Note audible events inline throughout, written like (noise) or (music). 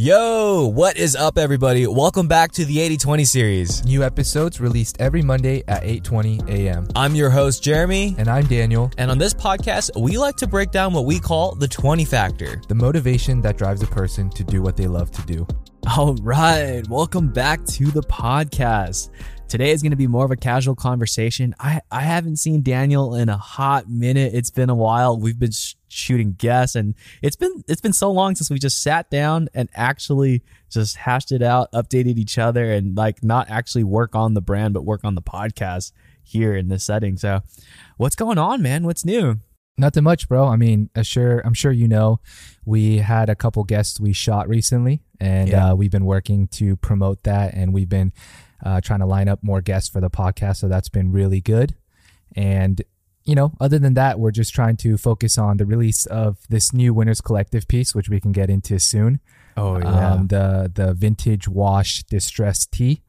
Yo, what is up, everybody? Welcome back to the 8020 series. New episodes released every Monday at 8:20 a.m. I'm your host, Jeremy. And I'm Daniel. And on this podcast, we like to break down what we call the 20 factor. The motivation that drives a person to do what they love to do. All right, welcome back to the podcast. Today is going to be more of a casual conversation. I, I haven't seen Daniel in a hot minute. It's been a while. We've been sh- shooting guests and it's been it's been so long since we just sat down and actually just hashed it out, updated each other and like not actually work on the brand but work on the podcast here in this setting. So, what's going on, man? What's new? Nothing much, bro. I mean, uh, sure, I'm sure you know, we had a couple guests we shot recently, and Yeah. uh, we've been working to promote that, and we've been uh, trying to line up more guests for the podcast. So that's been really good. And you know, other than that, we're just trying to focus on the release of this new Winners Collective piece, which we can get into soon. Oh yeah. um, the the vintage wash distressed tee,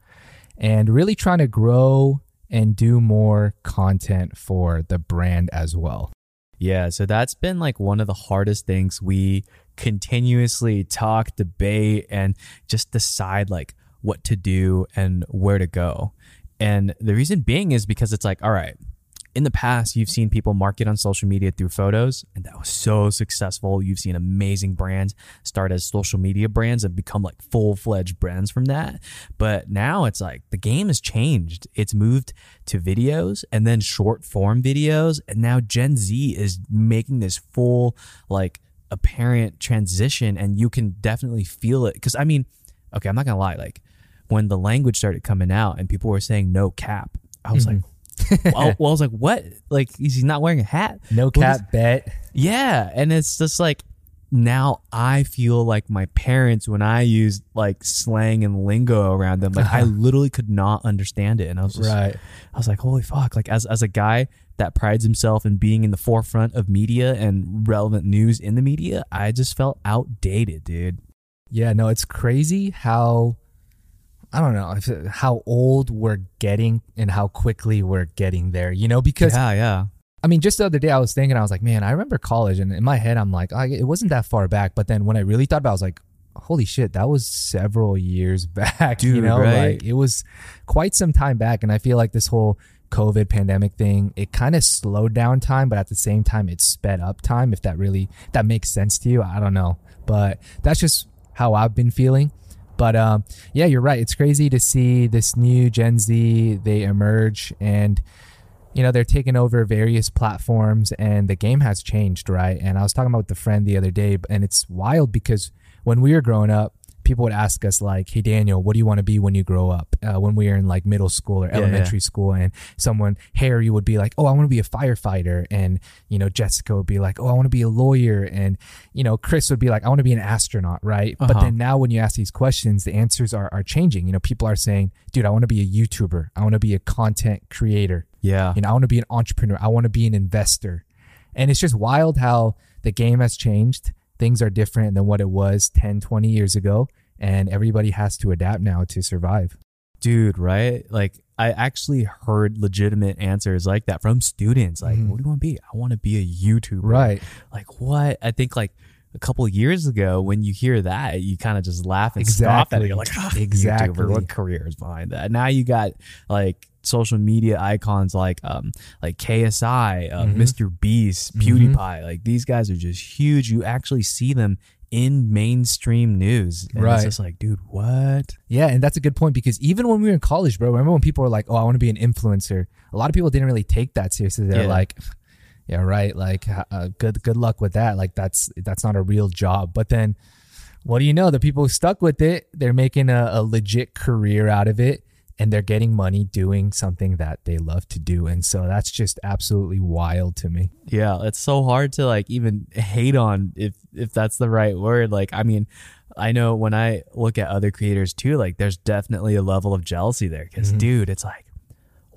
and really trying to grow and do more content for the brand as well. Yeah, so that's been like one of the hardest things we continuously talk, debate, and just decide like what to do and where to go. And the reason being is because it's like, all right, in the past, you've seen people market on social media through photos, and that was so successful. You've seen amazing brands start as social media brands and become like full fledged brands from that. But now it's like the game has changed. It's moved to videos and then short form videos. And now Gen Z is making this full, like, apparent transition, and you can definitely feel it. Cause I mean, okay, I'm not gonna lie, like, when the language started coming out and people were saying no cap, I was like, mm-hmm. well, (laughs) well, I was like, what? Like, is he not wearing a hat? No What cap is- bet. Yeah. And it's just like, now I feel like my parents when I used like slang and lingo around them, like I (laughs) literally could not understand it. And I was just, Right. I was like, holy fuck. Like, as, as a guy that prides himself in being in the forefront of media and relevant news in the media, I just felt outdated, dude. Yeah, no, it's crazy how I don't know if- how old we're getting and how quickly we're getting there. You know, because yeah, yeah. I mean, just the other day I was thinking, I was like, man, I remember college, and in my head I'm like, oh, it wasn't that far back. But then when I really thought about, it, I was like, holy shit, that was several years (laughs) back. you know, right? like it was quite some time back, and I feel like this whole COVID pandemic thing, it kind of slowed down time, but at the same time, it sped up time. If that really that makes sense to you, I don't know, but that's just how I've been feeling. But um, yeah, you're right. It's crazy to see this new Gen Z they emerge and you know they're taking over various platforms and the game has changed right and i was talking about with friend the other day and it's wild because when we were growing up people would ask us like hey daniel what do you want to be when you grow up uh, when we were in like middle school or Yeah, elementary school and someone harry would be like oh i want to be a firefighter and you know jessica would be like oh i want to be a lawyer and you know chris would be like i want to be an astronaut right but Uh-huh. then now when you ask these questions the answers are, are changing you know people are saying dude i want to be a youtuber i want to be a content creator Yeah. you know, I want to be an entrepreneur. I want to be an investor. And it's just wild how the game has changed. Things are different than what it was 10, 20 years ago. And everybody has to adapt now to survive. dude right like i actually heard legitimate answers like that from students like Mhm. what do you want to be i want to be a youtuber Right. like what i think like a couple of years ago when you hear that you kind of just laugh and scoff at it you're like "Ah, Exactly. YouTuber, what career is behind that now you got like social media icons like um like ksi uh, Mhm. mr beast Mhm. pewdiepie like these guys are just huge you actually see them in mainstream news and Right. it's just like dude what Yeah. And that's a good point because even when we were in college, bro, remember when people were like, oh, I want to be an influencer? A lot of people didn't really take that seriously. They're Yeah. like, (laughs) yeah, right. Like, uh, good, good luck with that. Like, that's, that's not a real job. But then what do you know? The people who stuck with it, they're making a, a legit career out of it and they're getting money doing something that they love to do. And so that's just absolutely wild to me. Yeah, it's so hard to like even hate on if if that's the right word. Like, I mean, I know when I look at other creators too, like there's definitely a level of jealousy there because Mhm. dude, it's like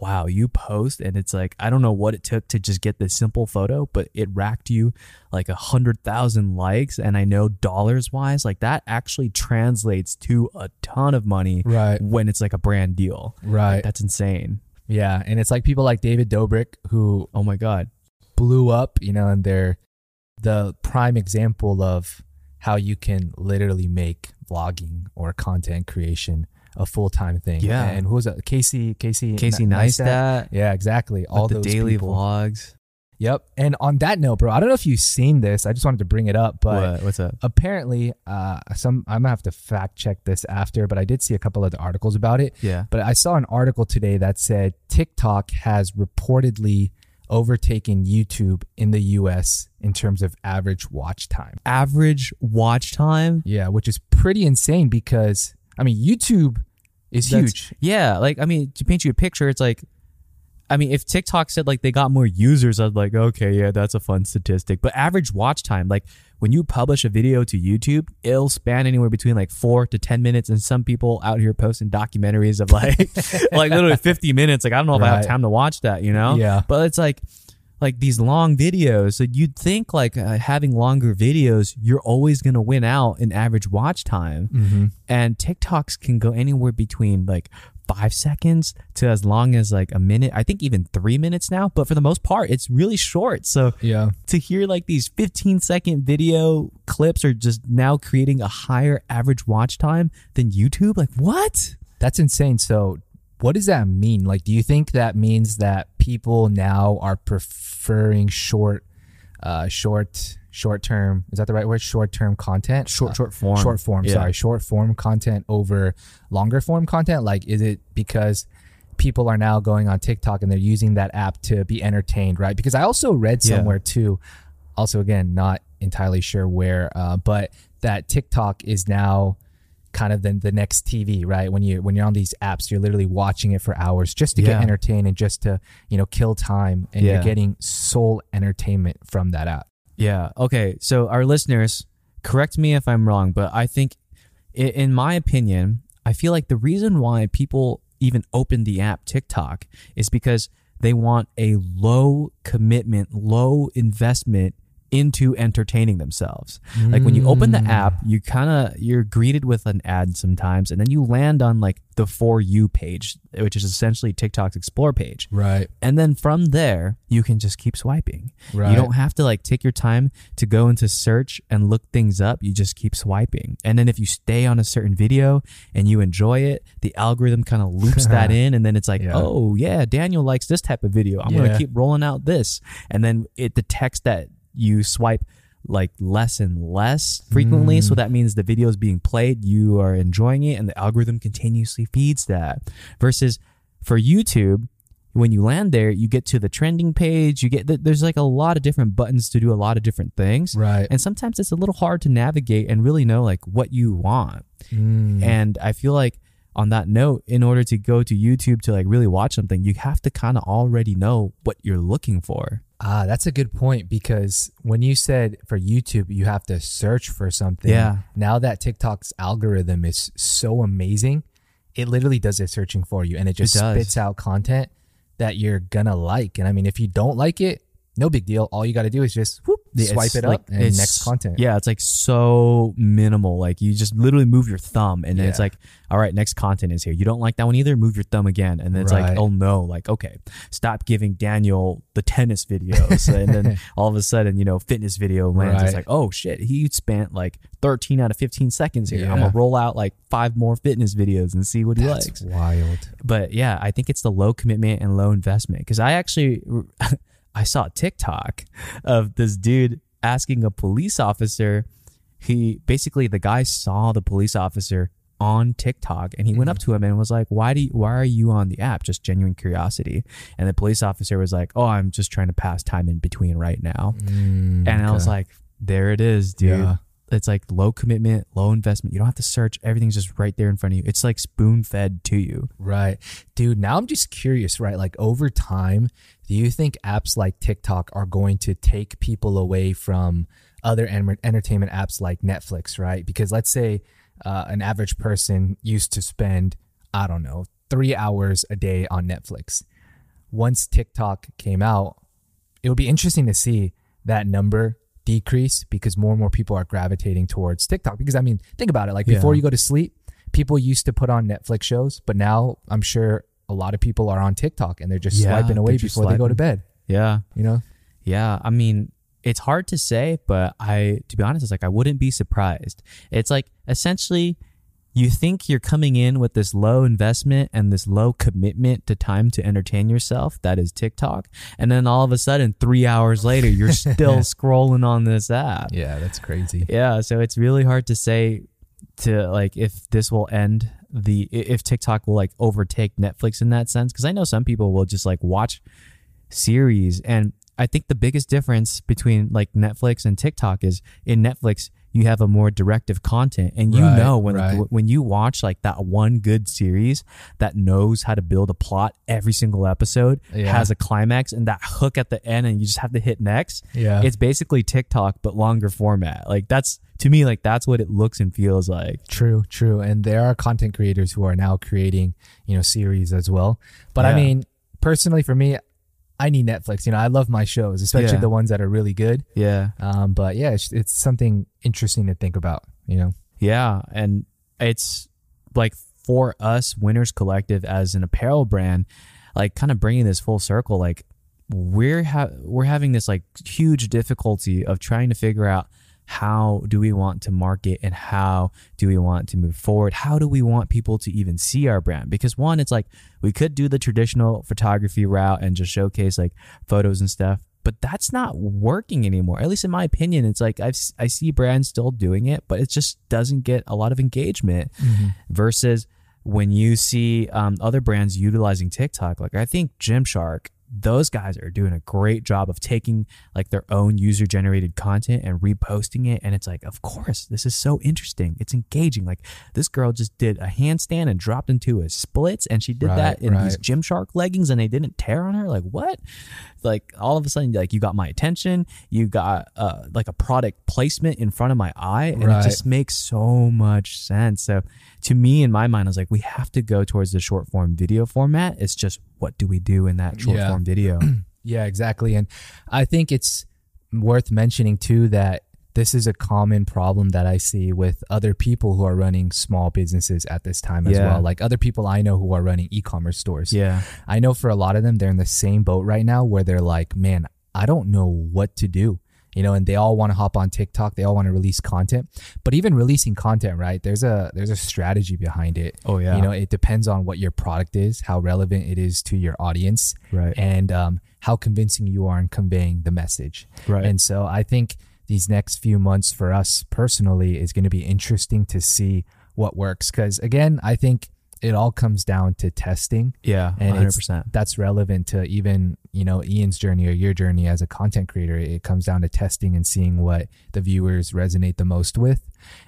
wow, you post and it's like I don't know what it took to just get this simple photo, but it racked you like a hundred thousand likes, and I know dollars wise, like that actually translates to a ton of money Right. when it's like a brand deal. Right. Like, that's insane. Yeah. And it's like people like David Dobrik who Oh my god. blew up, you know, and they're the prime example of how you can literally make vlogging or content creation a full time thing. Yeah. and who was it? Casey Casey Casey N- Neistat, Yeah, exactly. All the those daily people. vlogs. Yep. And on that note, bro, I don't know if you've seen this. I just wanted to bring it up, but what? What's up? apparently, uh, some I'm gonna have to fact check this after, but I did see a couple of the articles about it. Yeah. But I saw an article today that said TikTok has reportedly overtaken YouTube in the US in terms of average watch time. Average watch time. Yeah, which is pretty insane because I mean YouTube is That's- huge. Yeah, like I mean, to paint you a picture, it's like, I mean, if TikTok said like they got more users, I'd like, okay, yeah, that's a fun statistic. But average watch time, like when you publish a video to YouTube, it'll span anywhere between like four to ten minutes, and some people out here posting documentaries of like, (laughs) like literally fifty minutes. Like I don't know if I have time to watch that, you know? Yeah. But it's like. Like these long videos, so you'd think like uh, having longer videos, you're always gonna win out in average watch time Mm-hmm. and TikToks can go anywhere between like five seconds to as long as like a minute. I think even three minutes now, but for the most part, it's really short. So Yeah. to hear like these 15 second video clips are just now creating a higher average watch time than YouTube, like what? That's insane. So, what does that mean? Like, do you think that means that people now are preferring short, uh, short, short term? Is that the right word? Short term content. Short, Uh, short form. Short form. Yeah. Sorry, short form content over longer form content. Like, is it because people are now going on TikTok and they're using that app to be entertained, right? Because I also read Yeah. somewhere too. Also, again, not entirely sure where, uh, but that TikTok is now kind of the, the next TV, right? When you when you're on these apps, you're literally watching it for hours just to Yeah. get entertained and just to you know kill time, and Yeah. you're getting sole entertainment from that app. Yeah. Okay. So our listeners, correct me if I'm wrong, but I think, in my opinion, I feel like the reason why people even open the app TikTok is because they want a low commitment, low investment into entertaining themselves. Like when you open the mm. app, you kind of you're greeted with an ad sometimes and then you land on like the for you page, which is essentially TikTok's explore page. Right. And then from there, you can just keep swiping. Right. You don't have to like take your time to go into search and look things up. You just keep swiping. And then if you stay on a certain video and you enjoy it, the algorithm kind of loops that (laughs) in. And then it's like, Yeah. oh, yeah, Daniel likes this type of video. I'm going to keep rolling out this. And then it detects that you swipe like less and less frequently. Mm. So that means the video is being played, you are enjoying it, and the algorithm continuously feeds that. Versus for YouTube, when you land there, you get to the trending page. You get th- there's like a lot of different buttons to do a lot of different things, Right. and sometimes it's a little hard to navigate and really know like what you want. Mm. And I feel like on that note, in order to go to YouTube to like really watch something, you have to kind of already know what you're looking for. Ah, that's a good point because when you said for YouTube you have to search for something, Yeah. Now that TikTok's algorithm is so amazing, it literally does the searching for you and it just It spits out content that you're gonna like. And I mean, if you don't like it, no big deal. All you got to do is just whoop, swipe it like- up and next content. Yeah, it's like so minimal. Like you just literally move your thumb, and then it's like, all right, next content is here. You don't like that one either. Move your thumb again, and then it's Right. like, oh no, like okay, stop giving Daniel the tennis videos, and then (laughs) all of a sudden, you know, fitness video lands. It's like, oh shit, he spent like 13 out of 15 seconds here. I'm gonna roll out like five more fitness videos and see what he That's likes wild. but yeah, I think it's the low commitment and low investment because I actually I saw a TikTok of this dude asking a police officer. He basically the guy saw the police officer on TikTok and he went up to him and was like, "Why do you, why are you on the app?" Just genuine curiosity. And the police officer was like, "Oh, I'm just trying to pass time in between right now." Mm, And I was like, "There it is, dude." Yeah. It's like low commitment, low investment. You don't have to search. Everything's just right there in front of you. It's like spoon fed to you. Right. Dude, now I'm just curious, right? Like over time, do you think apps like TikTok are going to take people away from other en- entertainment apps like Netflix, right? Because let's say uh, an average person used to spend, I don't know, three hours a day on Netflix. Once TikTok came out, it would be interesting to see that number decrease because more and more people are gravitating towards TikTok. Because I mean, think about it. Like Yeah. before you go to sleep, people used to put on Netflix shows, but now I'm sure a lot of people are on TikTok and they're just Yeah, swiping away before they go to bed. Yeah. You know? Yeah, I mean, it's hard to say, but I, to be honest, it's like I wouldn't be surprised. It's like essentially you think you're coming in with this low investment and this low commitment to time to entertain yourself? That is tiktok. And then all of a sudden three hours later you're (laughs) still scrolling on this app. Yeah, that's crazy. yeah so it's really hard to say to like if this will end the if tiktok will like overtake netflix in that sense. Because i know some people will just like watch series. And i think the biggest difference between like netflix and tiktok is in netflix you have a more directive content and you Right, know when right. when you watch like that one good series that knows how to build a plot every single episode Yeah. has a climax and that hook at the end and you just have to hit next Yeah. it's basically TikTok but longer format. Like that's to me like that's what it looks and feels like. True, true. And there are content creators who are now creating, you know, series as well. But I mean, personally for me, I need Netflix. You know, I love my shows, especially Yeah. the ones that are really good. Yeah. Um, but yeah, it's, it's something interesting to think about, you know? Yeah, and it's like for us Winners Collective as an apparel brand, like kind of bringing this full circle like we're ha- we're having this like huge difficulty of trying to figure out how do we want to market and how do we want to move forward? How do we want people to even see our brand? Because one it's like we could do the traditional photography route and just showcase like photos and stuff but that's not working anymore. At least in my opinion it's like I've, i see brands still doing it but it just doesn't get a lot of engagement versus when you see um, other brands utilizing tiktok. Like i think gymshark those guys are doing a great job of taking like their own user generated content and reposting it and it's like of course this is so interesting. It's engaging. Like this girl just did a handstand and dropped into a splits and she did Right, that in these gymshark leggings and they didn't tear on her? Like what? Like all of a sudden like you got my attention you got uh, like a product placement in front of my eye and Right. it just makes so much sense. So to me in my mind i was like we have to go towards the short form video format it's just what do we do in that short Yeah. form video (clears throat) Yeah, exactly. And I think it's worth mentioning too that this is a common problem that I see with other people who are running small businesses at this time as Yeah. well. Like other people I know who are running e-commerce stores. yeah I know for a lot of them, they're in the same boat right now where they're like, man, I don't know what to do. You know, and they all want to hop on TikTok. They all want to release content, but even releasing content, right? There's a there's a strategy behind it. Oh, yeah. You know, it depends on what your product is, how relevant it is to your audience, Right. and um, how convincing you are in conveying the message. Right. And so I think these next few months for us personally is going to be interesting to see what works. Because again, I think it all comes down to testing. Yeah and 100% that's relevant to even you know ian's journey or your journey as a content creator. It comes down to testing and seeing what the viewers resonate the most with.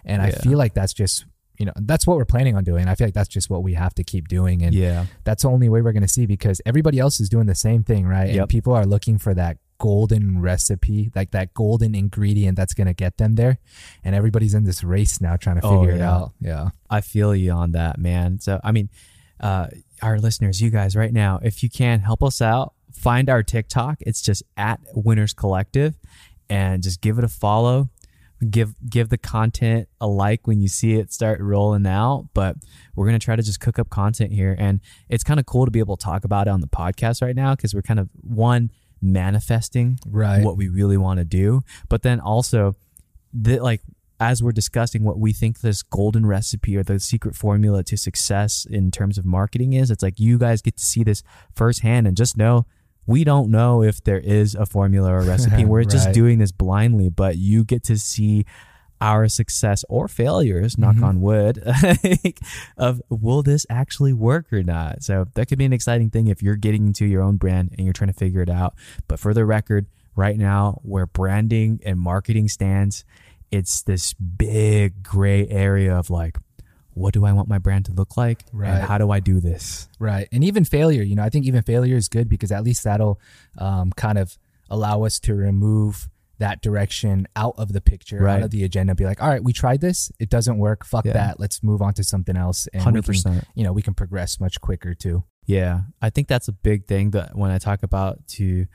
And i feel like that's just you know that's what we're planning on doing. I feel like that's just what we have to keep doing. And yeah. that's the only way we're going to see because everybody else is doing the same thing right? And people are looking for that golden recipe like that golden ingredient that's going to get them there and everybody's in this race now trying to Oh, figure it out yeah I feel you on that, man. So, I mean, uh, our listeners, you guys right now, if you can help us out, find our TikTok. It's just at Winners Collective and just give it a follow. Give give the content a like when you see it start rolling out. But we're gonna try to just cook up content here, and it's kind of cool to be able to talk about it on the podcast right now because we're kind of one manifesting Right. what we really want to do, but then also the like as we're discussing what we think this golden recipe or the secret formula to success in terms of marketing is, it's like you guys get to see this firsthand and just know we don't know if there is a formula or a recipe. (laughs) We're just Right. doing this blindly, but you get to see our success or failures, knock on wood, (laughs) of will this actually work or not? So that could be an exciting thing if you're getting into your own brand and you're trying to figure it out. But for the record, right now, where branding and marketing stands, it's this big gray area of like, what do I want my brand to look like? Right. And how do I do this? Right. And even failure, you know, I think even failure is good because at least that'll um, kind of allow us to remove that direction out of the picture, Right. out of the agenda. Be like, all right, we tried this. It doesn't work. Fuck Yeah. that. Let's move on to something else. And 100%. you know, we can progress much quicker too. Yeah, I think that's a big thing that when I talk about to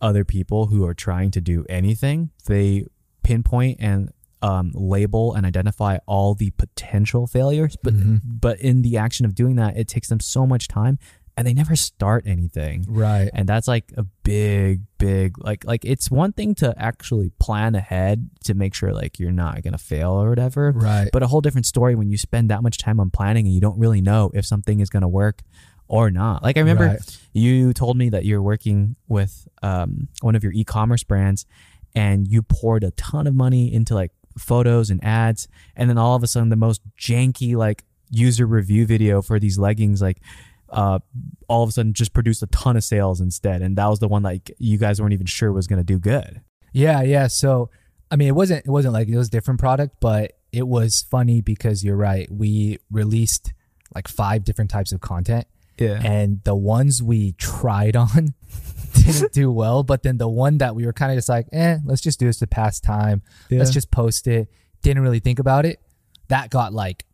other people who are trying to do anything, they pinpoint and um, label and identify all the potential failures. But Mhm. but in the action of doing that, it takes them so much time and they never start anything. Right. And that's like a big, big like like it's one thing to actually plan ahead to make sure like you're not gonna fail or whatever. Right. But a whole different story when you spend that much time on planning and you don't really know if something is gonna work or not. Like I remember Right. you told me that you're working with um, one of your e-commerce brands and you poured a ton of money into like photos and ads and then all of a sudden the most janky like user review video for these leggings like uh, all of a sudden just produced a ton of sales instead and that was the one like you guys weren't even sure was going to do good Yeah, yeah. So, I mean, it wasn't it wasn't like it was a different product, but it was funny because you're right. We released like five different types of content, yeah and the ones we tried on (laughs) didn't do well. But then the one that we were kind of just like, eh, let's just do this to pass time. Let's just post it. Didn't really think about it. That got like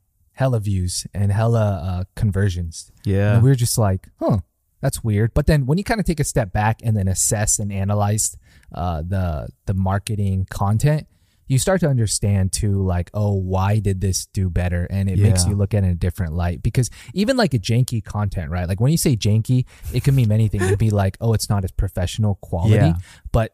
hella views and hella uh, conversions. yeah And we were just like, huh, that's weird. But then when you kind of take a step back and then assess and analyze uh, the the marketing content, you start to understand too, like, oh, why did this do better? And it makes you look at it in a different light. Because even like a janky content, right? Like when you say janky, it can mean many things. It could be like, oh, it's not as professional quality. Yeah. But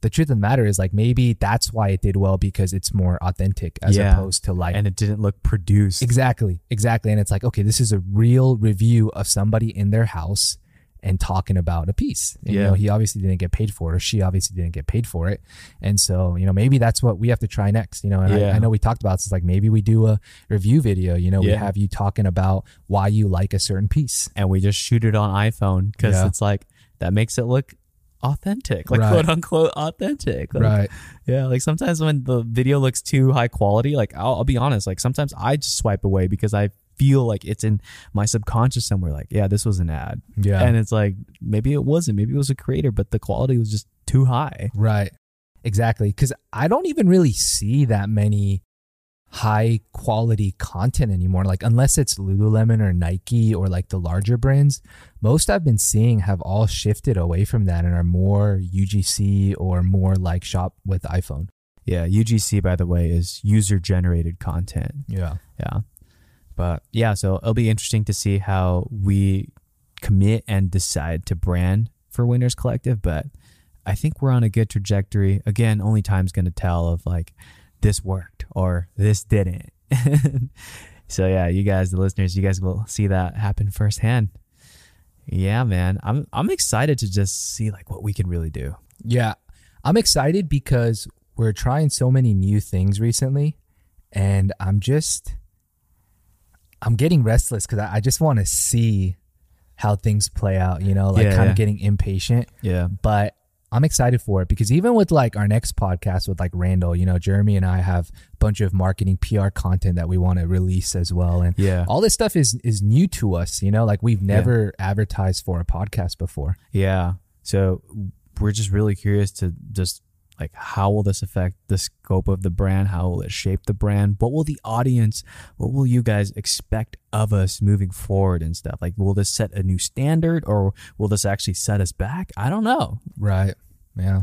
the truth of the matter is like maybe that's why it did well because it's more authentic as Yeah. opposed to like and it didn't look produced Exactly, exactly. And it's like, okay, this is a real review of somebody in their house and talking about a piece. And, You Yeah. know, he obviously didn't get paid for it, or she obviously didn't get paid for it. And so, you know, maybe that's what we have to try next. You know, and Yeah. I, I know we talked about this. It's like maybe we do a review video. You know, we have you talking about why you like a certain piece. and we just shoot it on iphone because it's like that makes it look authentic like Right. quote unquote authentic Like, Right. Yeah, like sometimes when the video looks too high quality, like I'll, I'll be honest, like sometimes I just swipe away because I feel like it's in my subconscious somewhere. Like, yeah, this was an ad, Yeah. and it's like maybe it wasn't, maybe it was a creator, but the quality was just too high. Right. Exactly. Because I don't even really see that many high quality content anymore. Like, unless it's Lululemon or Nike or like the larger brands, most I've been seeing have all shifted away from that and are more UGC or more like shop with iPhone. Yeah, UGC by the way is user generated content. Yeah. Yeah, but yeah, so it'll be interesting to see how we commit and decide to brand for Winners Collective, but I think we're on a good trajectory. Again, only time's going to tell of like this worked or this didn't. (laughs) so yeah, you guys, the listeners, you guys will see that happen firsthand. Yeah, man. I'm I'm excited to just see like what we can really do. Yeah. I'm excited because we're trying so many new things recently and I'm just I'm getting restless because I, I just want to see how things play out, you know, like Yeah, kind yeah. of getting impatient. Yeah. But I'm excited for it because even with like our next podcast with like Randall, you know, Jeremy and I have a bunch of marketing PR content that we want to release as well. And Yeah. all this stuff is is new to us, you know, like we've never advertised for a podcast before. Yeah. So we're just really curious to just like how will this affect the scope of the brand? How will it shape the brand? What will the audience, what will you guys expect of us moving forward and stuff? Like will this set a new standard or will this actually set us back? I don't know. Right. Yeah.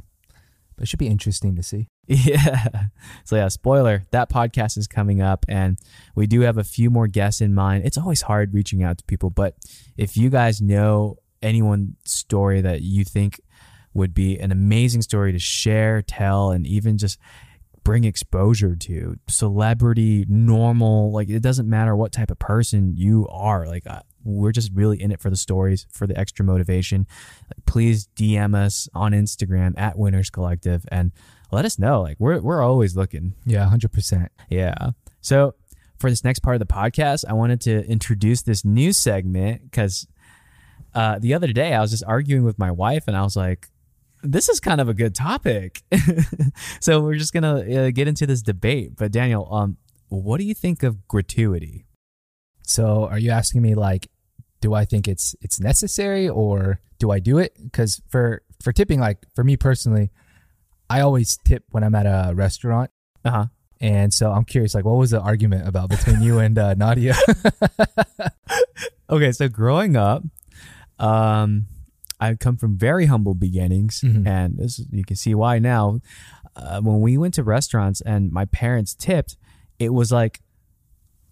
But it should be interesting to see. (laughs) Yeah. So yeah, spoiler, that podcast is coming up and we do have a few more guests in mind. It's always hard reaching out to people, but if you guys know anyone's story that you think would be an amazing story to share, tell, and even just bring exposure to celebrity, normal, like it doesn't matter what type of person you are. Like uh, we're just really in it for the stories, for the extra motivation. Like, please DM us on Instagram at Winners Collective and let us know. Like we're we're always looking. Yeah, 100%. Yeah. So for this next part of the podcast, I wanted to introduce this new segment because uh, the other day I was just arguing with my wife and I was like, this is kind of a good topic. (laughs) so we're just gonna uh, get into this debate. But Daniel, um, what do you think of gratuity? So, are you asking me like do I think it's it's necessary or do I do it? Cuz for for tipping like for me personally, I always tip when I'm at a restaurant. Uh huh. And so I'm curious like what was the argument about between you and uh, Nadia? (laughs) (laughs) Okay, so growing up, um, I come from very humble beginnings, Mhm. and this you can see why now. Uh, when we went to restaurants and my parents tipped, it was like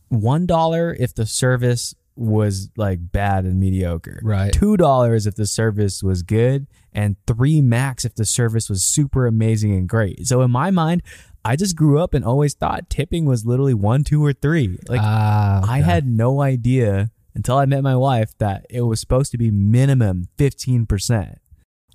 one dollar if the service was like bad and mediocre. Right. Two dollars if the service was good, and three max if the service was super amazing and great. So in my mind, I just grew up and always thought tipping was literally one, two, or three. Like Ah, I had no idea until I met my wife that it was supposed to be minimum fifteen percent.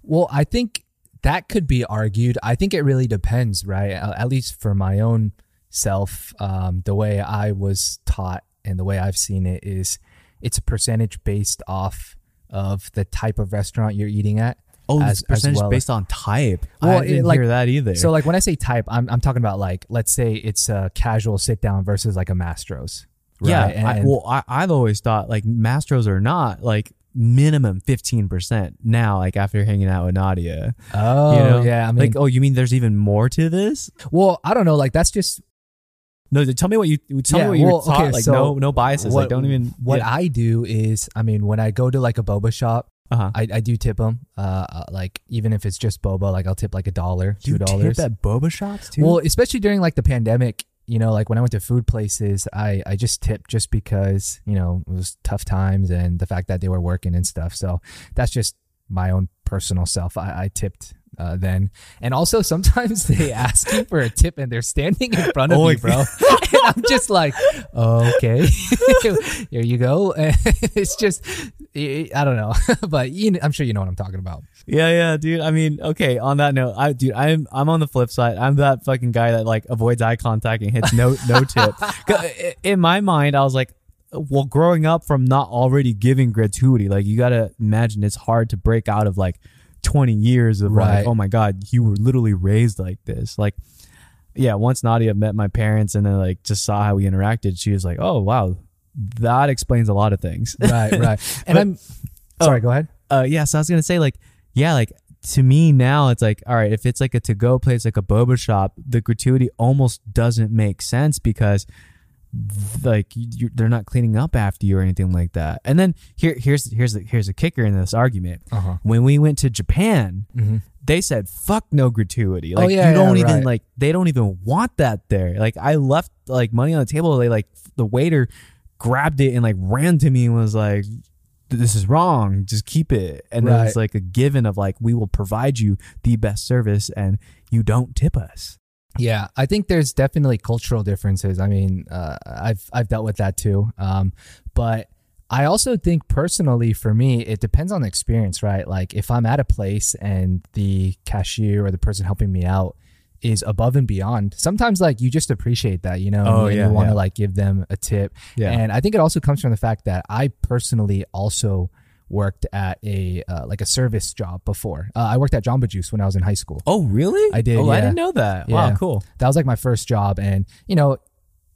Well, I think that could be argued. I think it really depends, right? At least for my own self, um, the way I was taught and the way I've seen it is it's a percentage based off of the type of restaurant you're eating at. Oh, as- percentage well. based on type. Well, I didn't it, like- hear that either. So, like when I say type, I'm, I'm talking about like, let's say it's a casual sit down versus like a Mastro's. Right? yeah, And- I, well, I, I've always thought like Mastros are not like minimum fifteen percent now. Like after hanging out with Nadia, oh, you know, yeah. I mean, like oh, you mean there's even more to this? well, I don't know. Like, that's just No, tell me what you tell Yeah, me what you well, were taught. okay, like so no no biases. what, like don't even What yeah. I do is, I mean, when I go to like a boba shop, uh-huh. I, I do tip them. Uh, uh, like even if it's just boba, like I'll tip like a dollar, two dollars. tip at boba shops too. Well, especially during like the pandemic, you know, like when I went to food places, I I just tipped just because you know it was tough times and the fact that they were working and stuff. So that's just my own personal self. I, I tipped. Uh, then and also (laughs) sometimes they ask you for a tip and they're standing in front of Oh, you, bro. (laughs) and I'm just like, okay, (laughs) here you go. And it's just, I don't know, but you, know- I'm sure you know what I'm talking about. Yeah, yeah, dude. I mean, okay. On that note, I, dude, I'm I'm on the flip side. I'm that fucking guy that like avoids eye contact and hits no no tip. In my mind, I was like, well, growing up from not already giving gratuity, like you gotta imagine it's hard to break out of like 20 years of Right. like, oh my god, you were literally raised like this. Like, yeah. Once Nadia met my parents and then like just saw how we interacted, she was like, oh wow, that explains a lot of things. Right, right. (laughs) And But- I'm sorry. Go ahead. uh yeah so i was gonna say like yeah like to me now it's like all right if it's like a to-go place like a boba shop the gratuity almost doesn't make sense because like you, they're not cleaning up after you or anything like that. And then here here's here's the here's a kicker in this argument. Uh huh. when we went to japan Mm-hmm. they said fuck no gratuity. Like Oh, yeah, you don't yeah, even right. like they don't even want that there. Like i left like money on the table. They like the waiter grabbed it and like ran to me and was like this is wrong. Just keep it. And then it's like a given of like we will provide you the best service and you don't tip us Yeah, I think there's definitely cultural differences. I mean, uh, I've I've dealt with that too. Um, but I also think personally, for me, it depends on the experience, right? Like if I'm at a place and the cashier or the person helping me out is above and beyond, sometimes like you just appreciate that, you know, Oh, and yeah, you want to yeah. like give them a tip. Yeah. and I think it also comes from the fact that I personally also worked at a uh, like a service job before. Uh, I worked at Jamba Juice when I was in high school. oh really I did, oh i didn't know that wow cool That was like my first job, and you know,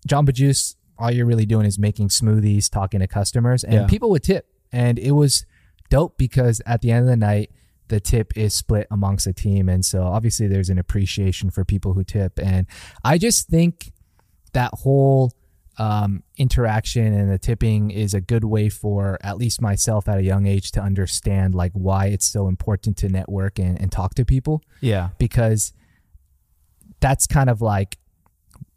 Jamba Juice. All you're really doing is making smoothies, talking to customers, and Yeah. people would tip, and it was dope because at the end of the night, the tip is split amongst the team, and so obviously there's an appreciation for people who tip, and I just think that whole um, interaction and the tipping is a good way for at least myself at a young age to understand like why it's so important to network and, and talk to people yeah because that's kind of like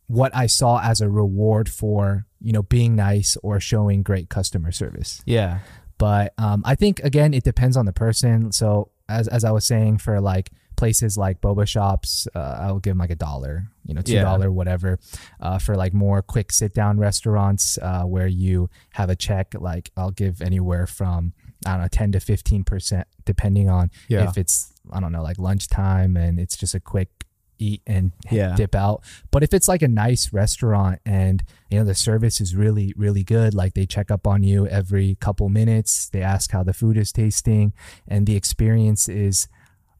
what I saw as a reward for you know being nice or showing great customer service. yeah But um, I think again it depends on the person. So as as I was saying, for like places like boba shops, uh, I'll give them like a dollar, you know, two Yeah. whatever. Uh, for like more quick sit down restaurants uh, where you have a check, like I'll give anywhere from I don't know ten to fifteen percent, depending on Yeah. if it's I don't know like lunchtime and it's just a quick eat and Yeah. dip out. But if it's like a nice restaurant and you know the service is really really good, like they check up on you every couple minutes, they ask how the food is tasting, and the experience is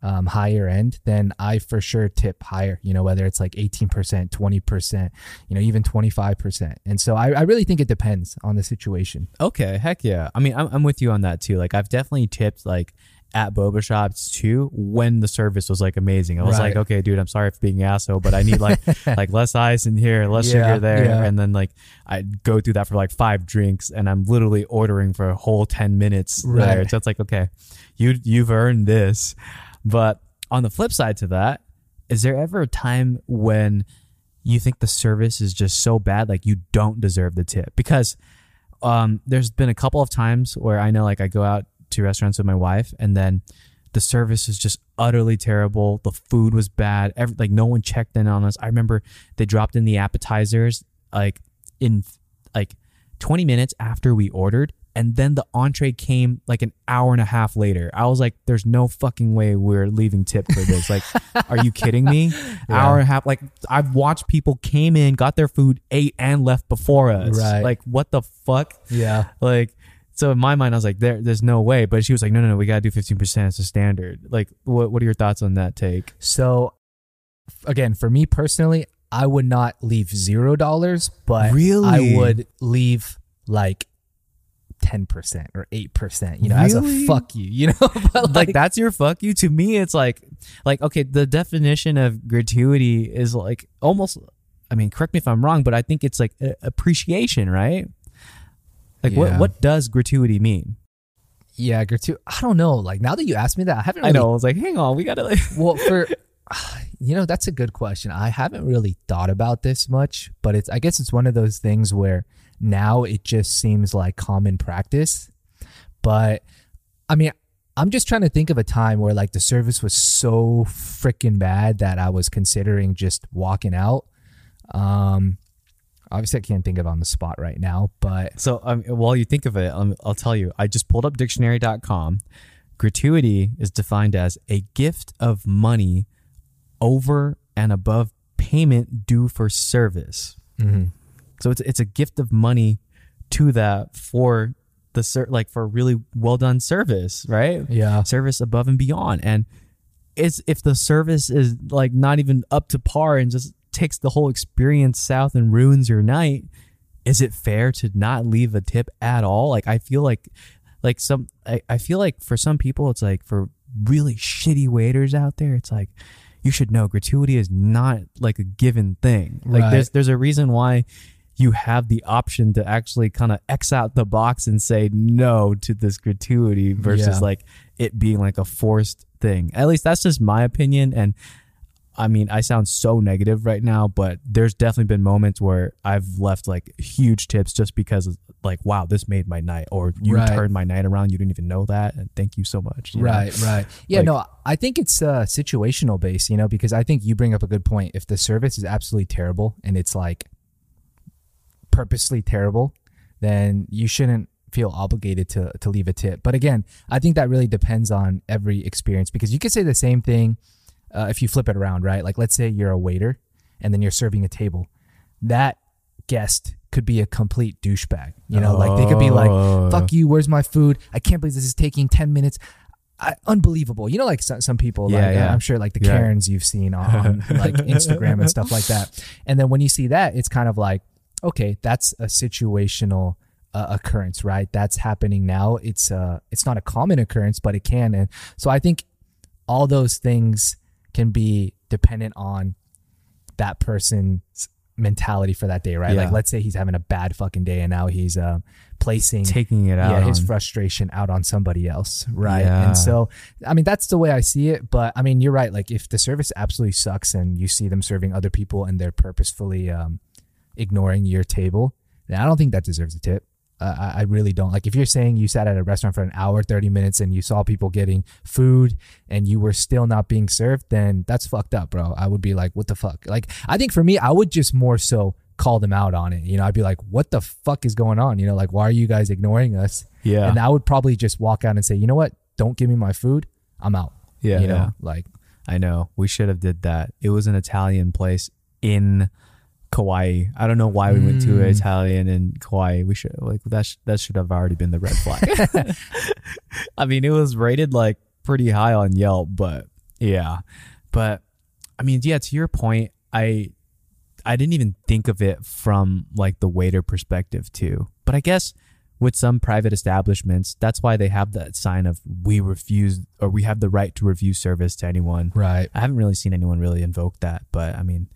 um, higher end, then I for sure tip higher. You know whether it's like eighteen percent, twenty percent, you know even twenty five percent. And so I, I really think it depends on the situation. Okay, heck yeah. I mean, I'm, I'm with you on that too. Like, I've definitely tipped like at boba shops too when the service was like amazing. I was Right. like, okay, dude, I'm sorry for being an asshole, but I need like (laughs) like less ice in here, less Yeah, sugar there, yeah. and then like I go through that for like five drinks, and I'm literally ordering for a whole ten minutes there. Right. So it's like, okay, you you've earned this. But on the flip side to that, is there ever a time when you think the service is just so bad, like you don't deserve the tip? Because um, there's been a couple of times where I know like I go out to restaurants with my wife and then the service is just utterly terrible. The food was bad. Every, like no one checked in on us. I remember they dropped in the appetizers like in like 20 minutes after we ordered and then the entree came like an hour and a half later. I was like, "There's no fucking way we're leaving tip for this." Like, (laughs) are you kidding me? Yeah. Hour and a half. Like, I've watched people came in, got their food, ate, and left before us. Right. Like, what the fuck? Yeah. Like, so in my mind, I was like, "There, there's no way." But she was like, "No, no, no, we gotta do 15 percent. It's a standard." Like, what, what are your thoughts on that take? So, again, for me personally, I would not leave zero dollars, but Really? I would leave like ten percent or eight percent. You know, as a fuck you. You (laughs) know, but like that's your fuck you to me it's like like okay the definition of gratuity is like almost i mean correct me if i'm wrong but i think it's like appreciation right like what Yeah. what does gratuity mean Yeah, gratuity. I don't know. Like now that you asked me that, I haven't. i know i was like hang on we gotta like (laughs) Well, for (sighs) you know, that's a good question. I haven't really thought about this much, but it's. I guess it's one of those things where now it just seems like common practice. But I mean, I'm just trying to think of a time where like the service was so freaking bad that I was considering just walking out. Um, obviously, I can't think of it on the spot right now, but so um, while you think of it um, i'll tell you i just pulled up dictionary.com gratuity is defined as a gift of money over and above payment due for service So it's it's a gift of money to that for the ser- like for really well done service, right? yeah, Service above and beyond. And it's if the service is like not even up to par and just takes the whole experience south and ruins your night, is it fair to not leave a tip at all? Like I feel like like some I, I feel like for some people it's like for really shitty waiters out there, it's like you should know gratuity is not like a given thing. Like Right. there's there's a reason why you have the option to actually kind of X out the box and say no to this gratuity versus Yeah. like it being like a forced thing. At least that's just my opinion. And I mean, I sound so negative right now, but there's definitely been moments where I've left like huge tips just because of, like, wow, this made my night, or you Right. turned my night around. You didn't even know that, and thank you so much. you know? Right, right. Yeah, Like- no, I think it's uh, situational based, you know, because I think you bring up a good point. If the service is absolutely terrible and it's like purposely terrible, then you shouldn't feel obligated to to leave a tip. But again, I think that really depends on every experience because you could say the same thing uh, if you flip it around, right? Like let's say you're a waiter and then you're serving a table. That guest could be a complete douchebag. You know, like they could be like, Oh. "Fuck you, where's my food? I can't believe this is taking 10 minutes." I, unbelievable. You know, like some, some people, Yeah, like yeah. I'm sure, like the Yeah. Karens you've seen on (laughs) like Instagram and stuff like that. And then when you see that, it's kind of like, okay, that's a situational uh, occurrence, right? That's happening now. It's uh, it's not a common occurrence, but it can. And so I think all those things can be dependent on that person's mentality for that day, right? Yeah. Like, let's say he's having a bad fucking day, and now he's uh, placing taking it out. yeah his on- frustration out on somebody else right Yeah. and so i mean that's the way i see it but i mean you're right like if the service absolutely sucks and you see them serving other people and they're purposefully um ignoring your table then i don't think that deserves a tip uh, I, I really don't like if you're saying you sat at a restaurant for an hour 30 minutes and you saw people getting food and you were still not being served then that's fucked up bro i would be like what the fuck like i think for me i would just more so call them out on it you know i'd be like what the fuck is going on you know like why are you guys ignoring us Yeah. and I would probably just walk out and say, you know what? Don't give me my food. I'm out. Yeah, You know, yeah. like I know. We should have did that. It was an Italian place in Kauai. I don't know why we went to Mm. Italian in Kauai. We should like that. Sh- that should have already been the red flag. (laughs) (laughs) I mean, it was rated like pretty high on Yelp, but yeah. But I mean, yeah. To your point, I I didn't even think of it from like the waiter perspective too. But I guess with some private establishments, that's why they have that sign of we refuse or we have the right to refuse service to anyone. right. I haven't really seen anyone really invoke that, but I mean,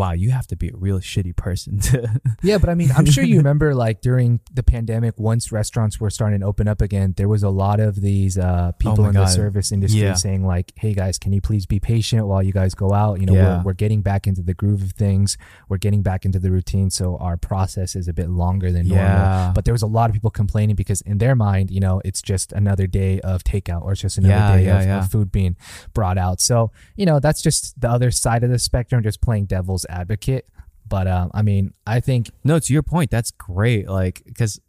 wow, you have to be a real shitty person to. (laughs) Yeah, but I mean, I'm sure you (laughs) remember like during the pandemic, once restaurants were starting to open up again, there was a lot of these uh, people Oh in the service industry Yeah. saying like, "Hey guys, can you please be patient while you guys go out? You know, Yeah. we're, we're getting back into the groove of things. We're getting back into the routine, so our process is a bit longer than normal." Yeah. But there was a lot of people complaining because in their mind, you know, it's just another day of takeout or it's just another day of, of food being brought out. So you know, that's just the other side of the spectrum, just playing devil's advocate. But um, I mean, I think No, to your point, that's great. Like, because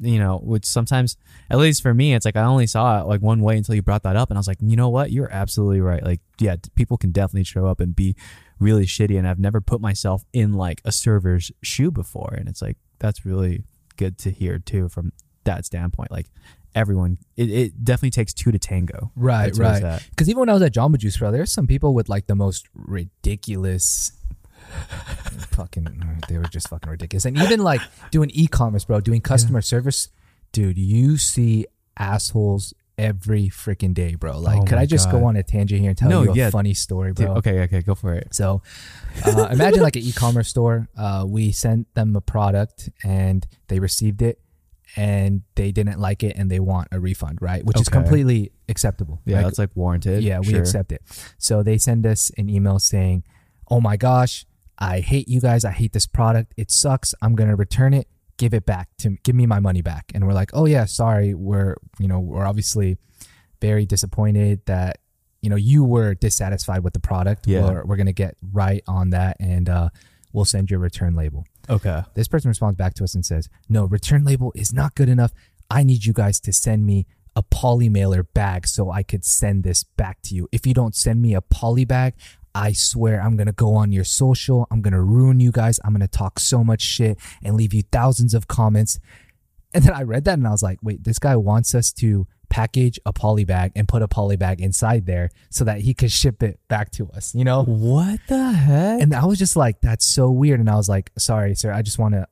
you know, which sometimes, at least for me, it's like I only saw it like one way until you brought that up, and I was like, you know what, you're absolutely right. Like, yeah, people can definitely show up and be really shitty, and I've never put myself in like a server's shoe before, and it's like that's really good to hear too from that standpoint. Like, everyone, it, it definitely takes two to tango. Right, That's right. Because even when I was at Jamba Juice, bro, there's some people with like the most ridiculous. (laughs) fucking, they were just fucking ridiculous. And even like doing e-commerce, bro, doing customer service, dude, you see assholes every freaking day, bro. Like, Oh could I just go on a tangent here and tell No, you a yeah. funny story, Dude, bro? okay, okay, go for it. So uh, imagine like an e-commerce store. Uh, we sent them a product and they received it and they didn't like it and they want a refund, right? Which is completely acceptable. Yeah, right? that's like warranted. Yeah, we Sure. accept it. So they send us an email saying, "Oh my gosh, I hate you guys. I hate this product. It sucks. I'm going to return it. Give it back to give me my money back." And we're like, "Oh yeah, sorry. We're, you know, we're obviously very disappointed that you know you were dissatisfied with the product. Yeah. We're, we're going to get right on that and uh we'll send you a return label." Okay. This person responds back to us and says, No, return label is not good enough. I need you guys to send me a poly mailer bag so I could send this back to you. If you don't send me a poly bag, I swear I'm going to go on your social. I'm going to ruin you guys. I'm going to talk so much shit and leave you thousands of comments. And then I read that and I was like, wait, this guy wants us to package a poly bag and put a poly bag inside there so that he could (laughs) ship it back to us, you know? What the heck? And I was just like, that's so weird. And I was like, sorry, sir, I just want to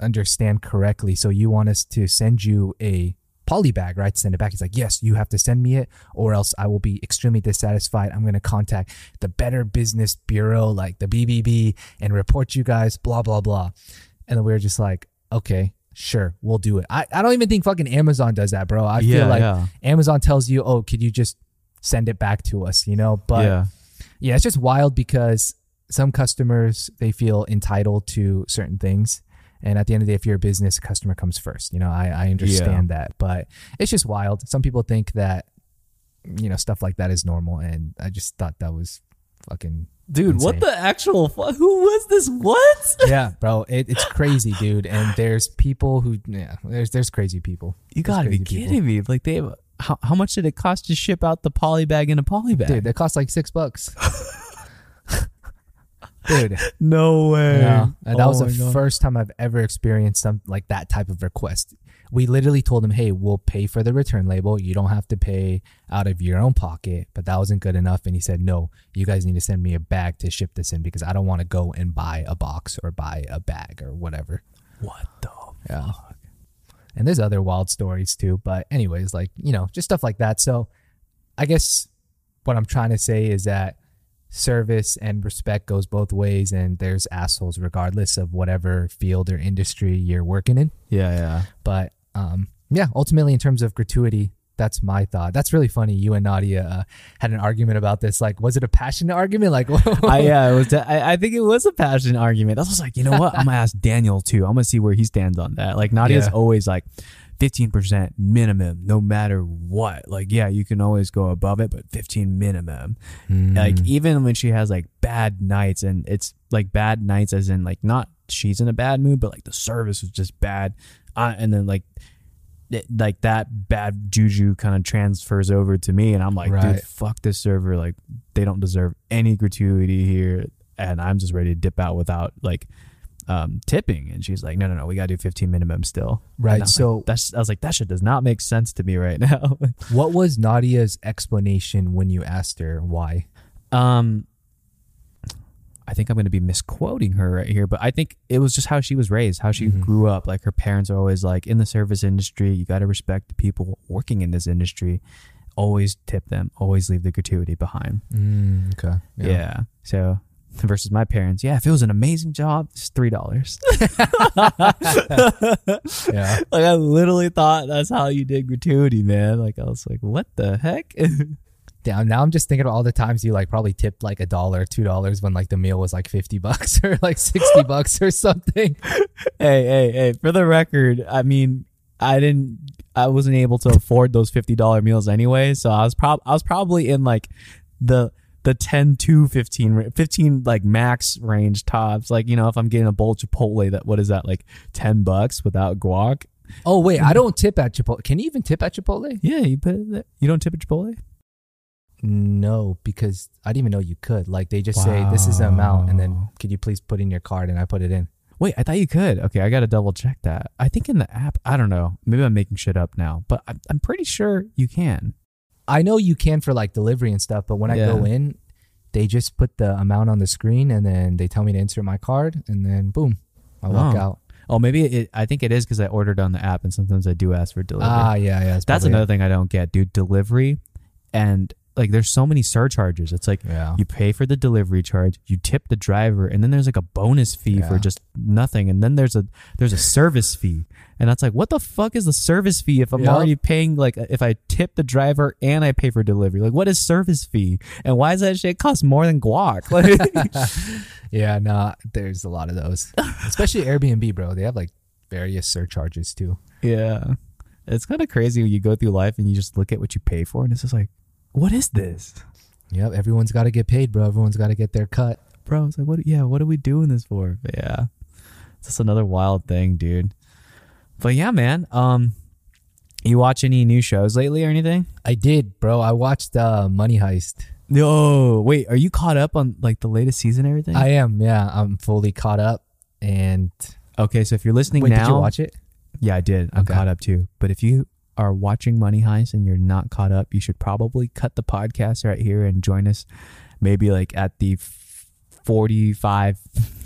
understand correctly. So you want us to send you a poly bag, right? Send it back. He's like, yes, you have to send me it or else I will be extremely dissatisfied. I'm going to contact the Better Business Bureau, like the BBB, and report you guys, blah, blah, blah. And then we were just like, okay, sure, we'll do it. I, I don't even think fucking Amazon does that, bro. I Yeah, feel like yeah. Amazon tells you, oh, could you just send it back to us, you know? But yeah. yeah, it's just wild because some customers they feel entitled to certain things. And at the end of the day, if you're a business, customer comes first. You know, I, I understand that. But it's just wild. Some people think that, you know, stuff like that is normal. And I just thought that was fucking Dude, what the actual fu- who was this? What? (laughs) yeah, bro. It, it's crazy, dude. And there's people who yeah, there's there's crazy people. You There's gotta be crazy people. kidding me. Like they how, how much did it cost to ship out the poly bag in a poly bag? Dude, that costs like six bucks. (laughs) dude. (laughs) no way. Yeah, and that was Oh the God. first time I've ever experienced some like that type of request. We literally told him, "Hey, we'll pay for the return label. You don't have to pay out of your own pocket." But that wasn't good enough, and he said, "No, you guys need to send me a bag to ship this in because I don't want to go and buy a box or buy a bag or whatever." What the Yeah. And there's other wild stories too, but anyways, like you know, just stuff like that. So, I guess what I'm trying to say is that service and respect goes both ways and there's assholes regardless of whatever field or industry you're working in Yeah, yeah. but um yeah ultimately in terms of gratuity that's my thought that's really funny you and nadia uh, had an argument about this like was it a passionate argument like (laughs) I yeah, it was. I, I think it was a passionate argument. I was like, you know what? I'm gonna ask Daniel too. I'm gonna see where he stands on that. Like Nadia's Yeah. always like, 15% minimum, no matter what. Like, yeah, you can always go above it, but 15 minimum. Like Mm. even when she has like bad nights, and it's like bad nights as in like not she's in a bad mood, but like the service was just bad, uh, and then like. it- like that bad juju kind of transfers over to me and i'm like dude fuck this server like they don't deserve any gratuity here and i'm just ready to dip out without like um tipping and she's like no no no we gotta do 15 minimum still Right, so- like, that's i was like that shit does not make sense to me right (laughs) now what was nadia's explanation when you asked her why um I think I'm going to be misquoting her right here, but I think it was just how she was raised, how she Mhm. grew up. Like her parents are always like, in the service industry, you got to respect the people working in this industry. Always tip them. Always leave the gratuity behind. mm, okay Yeah. So versus my parents, yeah, if it was an amazing job, it's three dollars. (laughs) Yeah. like I literally thought that's how you did gratuity, man. Like I was like, what the heck? (laughs) Damn, now I'm just thinking about all the times you like probably tipped like a dollar, two dollars when like the meal was like fifty bucks (laughs) or like sixty bucks or something. hey, hey, hey! For the record, I mean, I didn't, I wasn't able to afford those fifty dollar meals anyway. So I was prob, I was probably in like the the ten to 15, 15 like max range tops. Like you know, if I'm getting a bowl of Chipotle, that what is that like ten bucks without guac? Oh wait, I mm-hmm. don't tip at Chipotle. Can you even tip at Chipotle? Yeah, you put it there. You don't tip at Chipotle. No, because I didn't even know you could. Like they just say this is the amount, and then Wow. could you please put in your card, and I put it in. Wait, I thought you could. Okay, I got to double check that. I think in the app, I don't know. Maybe I'm making shit up now, but I'm, I'm pretty sure you can. I know you can for like delivery and stuff, but when I go Yeah. in, they just put the amount on the screen, and then they tell me to insert my card, and then boom, I walk Oh. out. Oh, maybe it. I think it is because I ordered on the app, and sometimes I do ask for delivery. Ah, yeah, yeah. That's probably another thing I don't get, dude. Delivery, and like, there's so many surcharges. It's like Yeah. you pay for the delivery charge, you tip the driver, and then there's like a bonus fee for Yeah. just nothing, and then there's a there's a service fee, and that's like, what the fuck is the service fee if I'm Yup. already paying like if I tip the driver and I pay for delivery? Like, what is service fee, and why does that shit cost more than guac? (laughs) Like, (laughs) Yeah, nah, there's a lot of those. Especially Airbnb, bro. They have like various surcharges too. yeah, it's kind of crazy when you go through life and you just look at what you pay for, and it's just like, what is this? Yep, everyone's got to get paid, bro. Everyone's got to get their cut. bro. It's like, what? Yeah, what are we doing this for? But yeah, it's just another wild thing, dude. But yeah, man. Um, you watch any new shows lately or anything? I did, bro. I watched uh, Money Heist. No, wait. Are you caught up on like the latest season? and Everything? I am, yeah. I'm fully caught up. And okay, so if you're listening wait, now, did you watch it? Yeah, I did. I'm Okay. caught up too. But if you are watching Money Heist and you're not caught up, you should probably cut the podcast right here and join us maybe like at the 45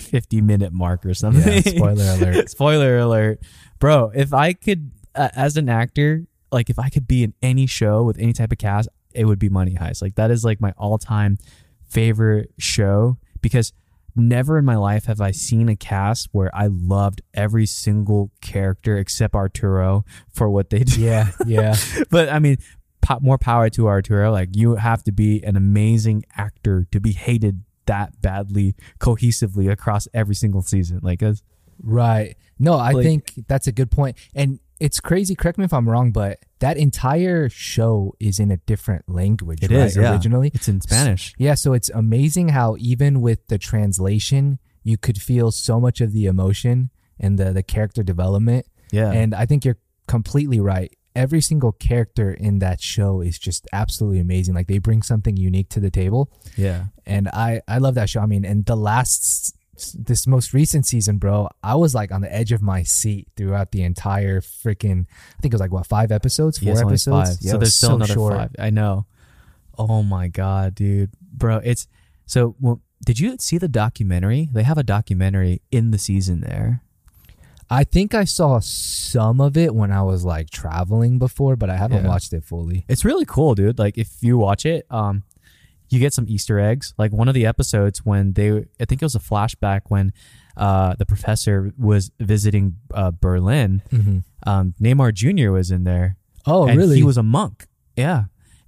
50 minute mark or something. Yeah, (laughs) spoiler alert. spoiler alert. Bro, if I could uh, as an actor, like if I could be in any show with any type of cast, it would be Money Heist. Like that is like my all-time favorite show because never in my life have I seen a cast where I loved every single character except Arturo for what they did. Yeah, yeah. (laughs) but I mean, po- more power to Arturo. Like you have to be an amazing actor to be hated that badly, cohesively across every single season. Like, that's- Right. No, I Like- think that's a good point. And it's crazy, correct me if I'm wrong, but that entire show is in a different language, It right? is, yeah. Originally. it's in Spanish. Yeah, so it's amazing how even with the translation, you could feel so much of the emotion and the the character development. Yeah. And I think you're completely right. Every single character in that show is just absolutely amazing. Like they bring something unique to the table. yeah. and I I love that show. I mean, and the last this most recent season, bro, I was like on the edge of my seat throughout the entire freaking. I think it was like what five episodes, four Yeah, episodes. five. Yeah, so there's still so another short. five. I know. Oh my god, dude, bro, it's so. Well, did you see the documentary? They have a documentary in the season there. I think I saw some of it when I was like traveling before, but I haven't Yeah. watched it fully. It's really cool, dude. Like if you watch it, um, you get some Easter eggs. Like one of the episodes when they, I think it was a flashback when, uh, the professor was visiting uh, Berlin. Um, Neymar Jr. was in there. Oh, and really? He was a monk. Yeah.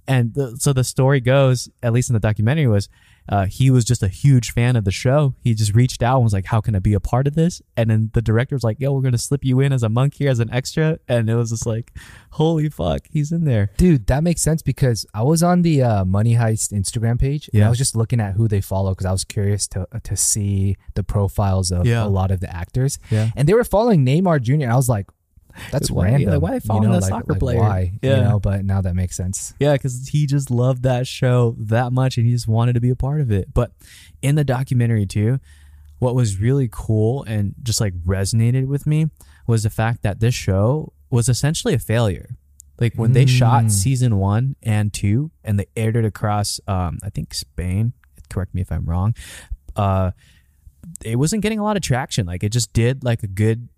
And the, so the story goes, at least in the documentary, was uh, he was just a huge fan of the show. He just reached out and was like, "How can I be a part of this?" And then the director was like, "Yo, we're gonna slip you in as a monk here as an extra." And it was just like, "Holy fuck, he's in there." Dude, that makes sense because I was on the uh, Money Heist Instagram page and Yeah. I was just looking at who they follow because I was curious to to see the profiles of Yeah. a lot of the actors. Yeah. And they were following Neymar Jr. And I was like, that's Why- random. like, why are they following you know, a like, soccer like, player? Why? Yeah. You know, but now that makes sense. Yeah, because he just loved that show that much and he just wanted to be a part of it. But in the documentary, too, what was really cool and just like resonated with me was the fact that this show was essentially a failure. Like when they shot Mm. season one and two and they aired it across, um, I think Spain, correct me if I'm wrong, uh, it wasn't getting a lot of traction. Like it just did like a good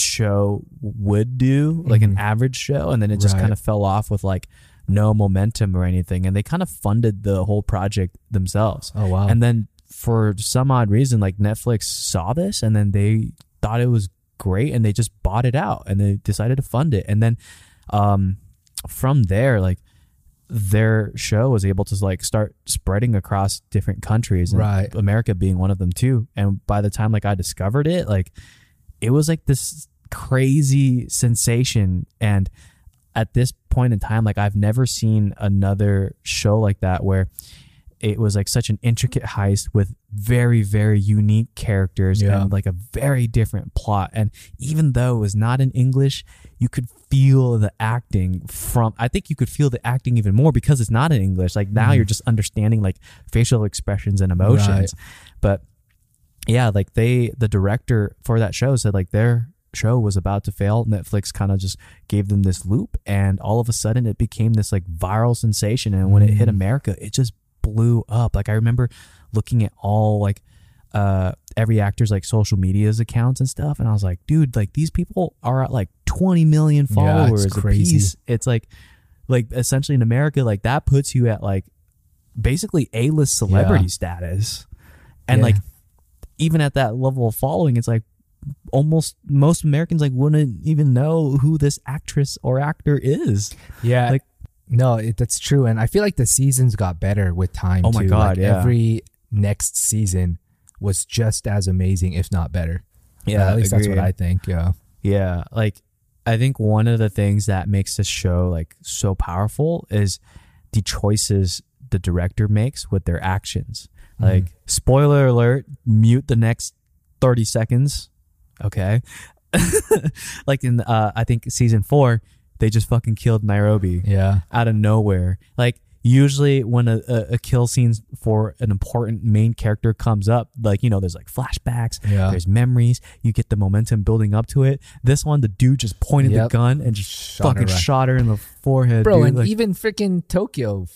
show would do, like an Mhm. average show, and then it just Right. kind of fell off with like no momentum or anything. And they kind of funded the whole project themselves. Oh wow. And then for some odd reason, like Netflix saw this and then they thought it was great and they just bought it out and they decided to fund it. And then um, from there, like their show was able to like start spreading across different countries, and Right. America being one of them too. And by the time like I discovered it, like it was like this crazy sensation. And at this point in time like i've never seen another show like that where it was like such an intricate heist with very very unique characters Yeah. and like a very different plot. And even though it was not in english you could feel the acting from i think you could feel the acting even more because it's not in english. Like now you're mm-hmm. just understanding like facial expressions and emotions. Right. but yeah, like they the director for that show said like their show was about to fail. Netflix kind of just gave them this loop and all of a sudden it became this like viral sensation and when it hit America, it just blew up. Like I remember looking at all like uh every actor's like social media's accounts and stuff and I was like, dude, like these people are at like 20 million followers. Yeah, it's a crazy. piece. It's like like essentially in America like that puts you at like basically A-list celebrity Yeah. status. And Yeah. like even at that level of following, it's like almost most Americans like wouldn't even know who this actress or actor is. Yeah. Like- no, it, that's true. And I feel like the seasons got better with time. Oh my too. God, Like, yeah. Every next season was just as amazing, if not better. Yeah. At least that's what. I think. Yeah. Yeah, like I think one of the things that makes this show like so powerful is the choices the director makes with their actions. Mm-hmm. Like spoiler alert, mute the next 30 seconds. Okay. (laughs) like in uh I think season 4, they just fucking killed Nairobi Yeah. out of nowhere. Like usually when a, a, a kill scene for an important main character comes up, like you know, there's like flashbacks, Yeah. there's memories, you get the momentum building up to it. This one, the dude just pointed Yep. the gun and just Shot her fucking right- shot her in the forehead, Bro, dude. and Like, even freaking Tokyo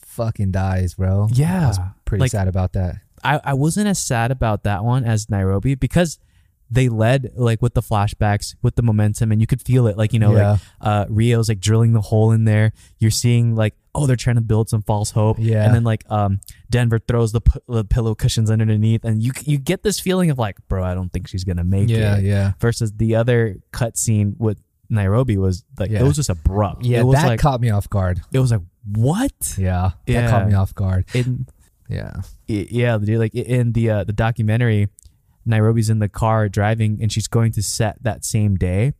fucking dies, bro. Yeah. I was pretty Like- sad about that. I, I wasn't as sad about that one as Nairobi because they led like with the flashbacks with the momentum and you could feel it like you know Yeah. like uh rio's like drilling the hole in there you're seeing like oh they're trying to build some false hope Yeah. and then like um denver throws the, p- the pillow cushions underneath and you you get this feeling of like bro i don't think she's gonna make Yeah, it yeah. versus the other cut scene with nairobi was like Yeah. it was just abrupt Yeah, it was that like caught me off guard. it was like what Yeah. That Yeah. caught me off guard. in Yeah. Yeah dude like in the uh, the documentary nairobi's in the car driving and she's going to set that same day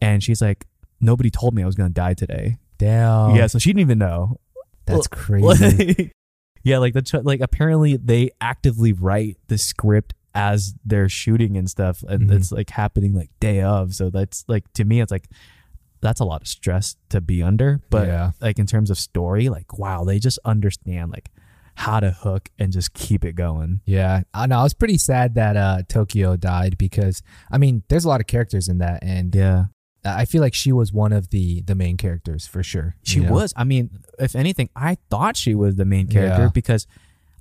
and she's like nobody told me i was going to die today Damn. yeah so she didn't even know That's crazy. (laughs) Yeah like the like apparently they actively write the script as they're shooting and stuff and Mhm. it's like happening like day of so that's like to me it's like that's a lot of stress to be under but Yeah. like in terms of story like wow they just understand like how to hook and just keep it going Yeah, I know. I was pretty sad that uh, Tokyo died because I mean, there's a lot of characters in that, and yeah I feel like she was one of the the main characters for sure. She you know? was. I mean, if anything, I thought she was the main character Yeah. because,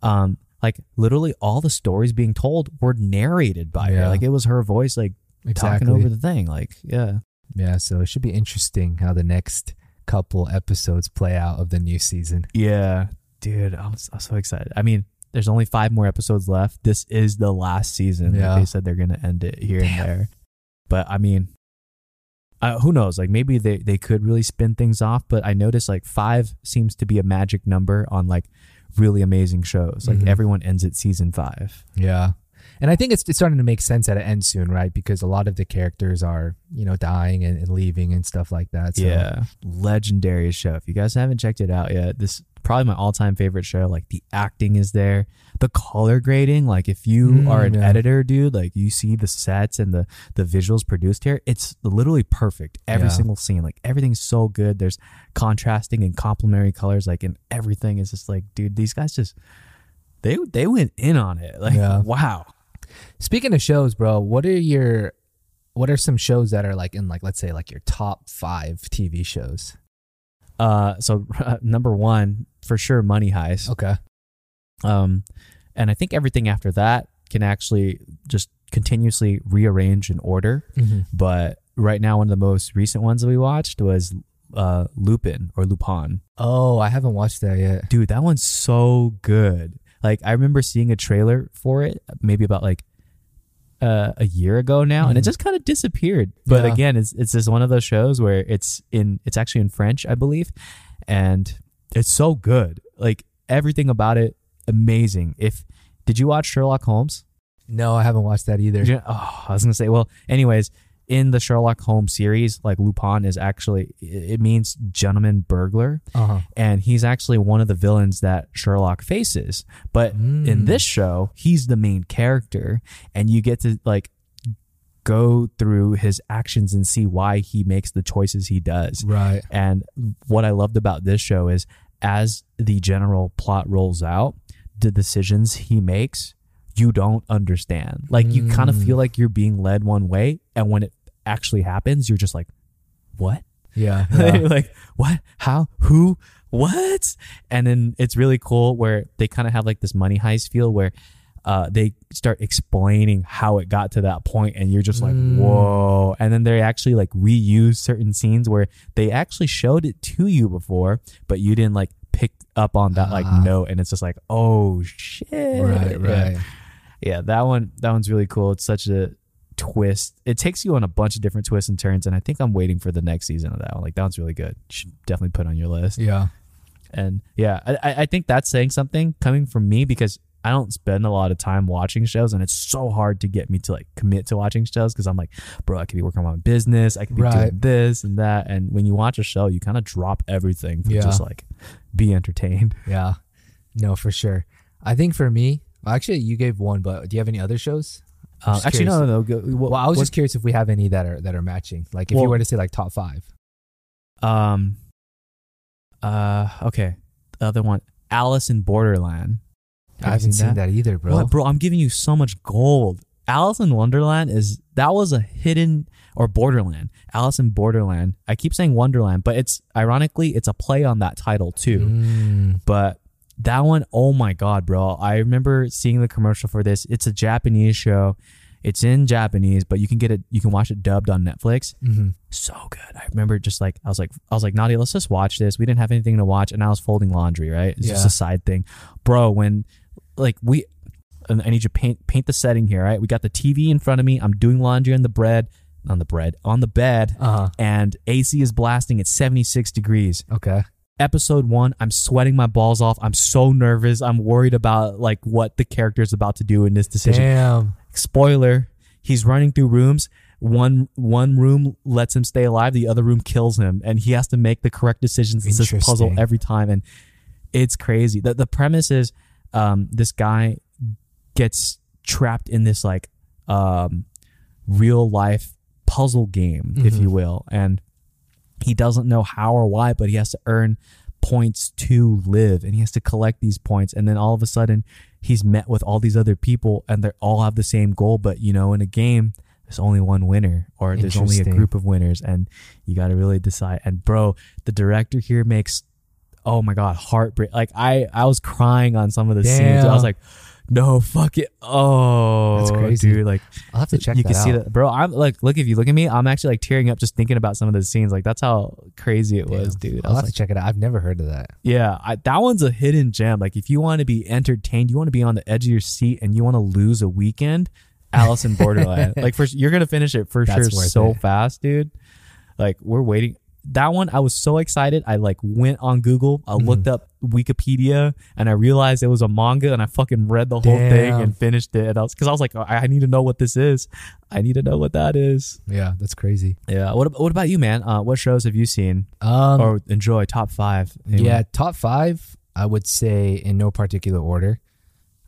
um, like literally all the stories being told were narrated by her. Like it was her voice, like exactly. talking over the thing. Like, yeah, yeah, so it should be interesting how the next couple episodes play out of the new season. yeah, dude, I'm, I was so excited. I mean, there's only five more episodes left. This is the last season. Like, Yeah. they said they're gonna end it here Damn. and there, but I mean. Uh, who knows? Like maybe they, they could really spin things off, but I noticed like five seems to be a magic number on like really amazing shows. Like Mhm. everyone ends at season five. Yeah. And I think it's, it's starting to make sense at an end soon, right? Because a lot of the characters are, you know, dying and, and leaving and stuff like that. So, Yeah, legendary show. If you guys haven't checked it out yet, this probably my all-time favorite show. Like the acting is there, the color grading. Like if you Mm, are an yeah. editor, dude, like you see the sets and the the visuals produced here. It's literally perfect. Every Yeah. single scene, like everything's so good. There's contrasting and complementary colors, like and everything is just like, dude, these guys just they they went in on it. Like Yeah. wow. Speaking of shows, bro, what are your what are some shows that are like in like let's say like your top five TV shows? Uh, so (laughs) number one for sure, Money Heist. Okay. Um, and I think everything after that can actually just continuously rearrange in order. Mm-hmm. But right now, one of the most recent ones that we watched was uh, Lupin or Lupin. Oh, I haven't watched that yet. Dude, that one's so good. Like I remember seeing a trailer for it, maybe about like uh, a year ago now, and it Mhm. just kind of disappeared. But Yeah. again, it's it's just one of those shows where it's in it's actually in French, I believe, and it's so good. Like everything about it, amazing. If did you watch Sherlock Holmes? No, I haven't watched that either. You- oh, I was gonna say. Well, anyways, in the Sherlock Holmes series, like Lupin is actually it means gentleman burglar, Uh-huh. and he's actually one of the villains that Sherlock faces. But in Mm. this show, he's the main character, and you get to like go through his actions and see why he makes the choices he does. Right. And what I loved about this show is as the general plot rolls out, the decisions he makes, you don't understand. Like you kind of Mm. feel like you're being led one way, and when it actually happens, you're just like, "What? Yeah. (laughs) yeah. like what? How? Who? What?" And then it's really cool where they kind of have like this money heist feel where. Uh, they start explaining how it got to that point, and you're just like, Mm. "Whoa!" And then they actually like reuse certain scenes where they actually showed it to you before, but you didn't like pick up on that like Ah. note, and it's just like, "Oh shit!" right. Right. Yeah, that one that one's really cool. It's such a twist. It takes you on a bunch of different twists and turns, and I think I'm waiting for the next season of that one. Like that one's really good. Should definitely put on your list. Yeah. And yeah, I, I think that's saying something coming from me because I don't spend a lot of time watching shows, and it's so hard to get me to like commit to watching shows because I'm like, bro, I could be working on my business, I could be doing this and that, and when you watch a show, you kind of drop everything to Yeah. just like be entertained. Yeah. No, for sure. I think for me, well, actually, you gave one, but do you have any other shows? Uh, actually, no, curious. no, no. Go, what, Well, I was what- just curious if we have any that are that are matching. Like if Well- you were to say like top five. Um. Uh. Okay. The other one, Alice in Borderland. Have I haven't seen that, either, bro. What, bro? I'm giving you so much gold. Alice in Wonderland is that was a hidden or Borderland. Alice in Borderland. I keep saying Wonderland, but it's ironically it's a play on that title too. Mm, But that one, oh my god, bro! I remember seeing the commercial for this. It's a Japanese show. It's in Japanese, but you can get it. You can watch it dubbed on Netflix mhm. so good. I remember just like I was like I was like Nadia, let's just watch this. We didn't have anything to watch, and I was folding laundry. Right, it's just a side thing, bro. When like we, and I need you to paint paint the setting here. Right, we got the TV in front of me. I'm doing laundry on the bread, on the bread, on the bed, Uh-huh. and AC is blasting at 76 degrees. Okay. Episode one, I'm sweating my balls off. I'm so nervous. I'm worried about like what the character is about to do in this decision Damn. spoiler he's running through rooms one one room lets him stay alive the other room kills him and he has to make the correct decisions it's this puzzle every time and it's crazy the, the premise is um, this guy gets trapped in this like um, real life puzzle game if Mhm. you will and he doesn't know how or why but he has to earn points to live and he has to collect these points and then all of a sudden he's met with all these other people and they all have the same goal but you know in a game there's only one winner or there's only a group of winners and you got to really decide and bro the director here makes oh my god heartbreak like i i was crying on some of the scenes. I was like no fuck it oh That's crazy. dude like I'll have to check you can see that bro i'm like look if you look at me i'm actually like tearing up just thinking about some of the scenes like that's how crazy it was dude i I'll was have like to check it out. I've never heard of that. yeah, I, that one's a hidden gem. Like if you want to be entertained, you want to be on the edge of your seat, and you want to lose a weekend, Alice in (laughs) Borderland. like for you're gonna finish it for That's sure so it. fast, dude. Like we're waiting. That one, I was so excited. I like went on Google, I Mhm. looked up Wikipedia, and I realized it was a manga, and I fucking read the whole thing and finished it. And I was because I was like, I I need to know what this is. I need to know what that is. Yeah, that's crazy. Yeah. What What about you, man? Uh, what shows have you seen Um, or enjoy? Top five. Anyone? yeah, top five. I would say in no particular order.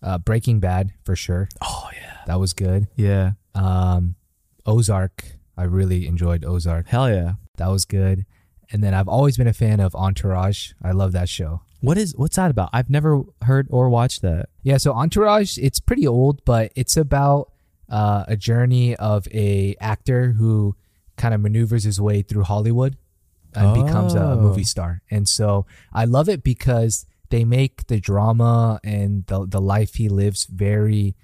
Uh, Breaking Bad for sure. Oh yeah. That was good. Yeah. Um, Ozark. I really enjoyed Ozark. Hell yeah. That was good. And then I've always been a fan of Entourage. I love that show. What is what's that about? I've never heard or watched that. Yeah, so Entourage, it's pretty old, but it's about uh, a journey of a actor who kind of maneuvers his way through Hollywood and becomes a, a Oh. movie star. And so I love it because they make the drama and the the life he lives very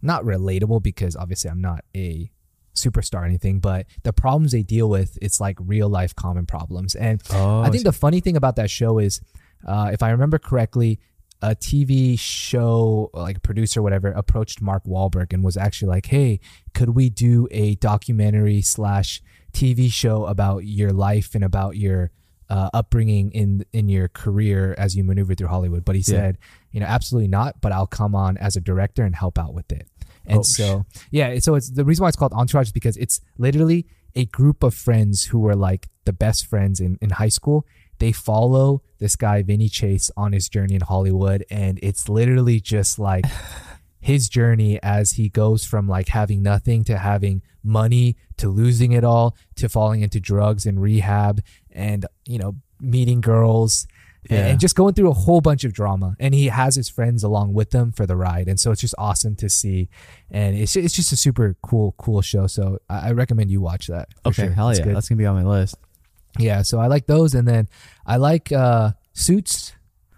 not relatable because obviously I'm not a superstar or anything, but the problems they deal with, it's like real life common problems. And Oh, I think the funny thing about that show is, uh, if I remember correctly, a TV show like a producer, whatever, approached Mark Wahlberg and was actually like, "Hey, could we do a documentary slash TV show about your life and about your uh, upbringing in in your career as you maneuver through Hollywood?" But he Yeah. said, "You know, absolutely not. But I'll come on as a director and help out with it." And Oh, so, yeah, so it's the reason why it's called Entourage is because it's literally a group of friends who were like the best friends in, in high school. They follow this guy, Vinny Chase, on his journey in Hollywood. And it's literally just like (laughs) his journey as he goes from like having nothing to having money to losing it all to falling into drugs and rehab and, you know, meeting girls Yeah. and just going through a whole bunch of drama. And he has his friends along with him for the ride. And so it's just awesome to see. And it's, it's just a super cool, cool show. So I, I recommend you watch that. Okay, sure. hell It's yeah, good. that's gonna be on my list. Yeah. So I like those. And then I like uh, Suits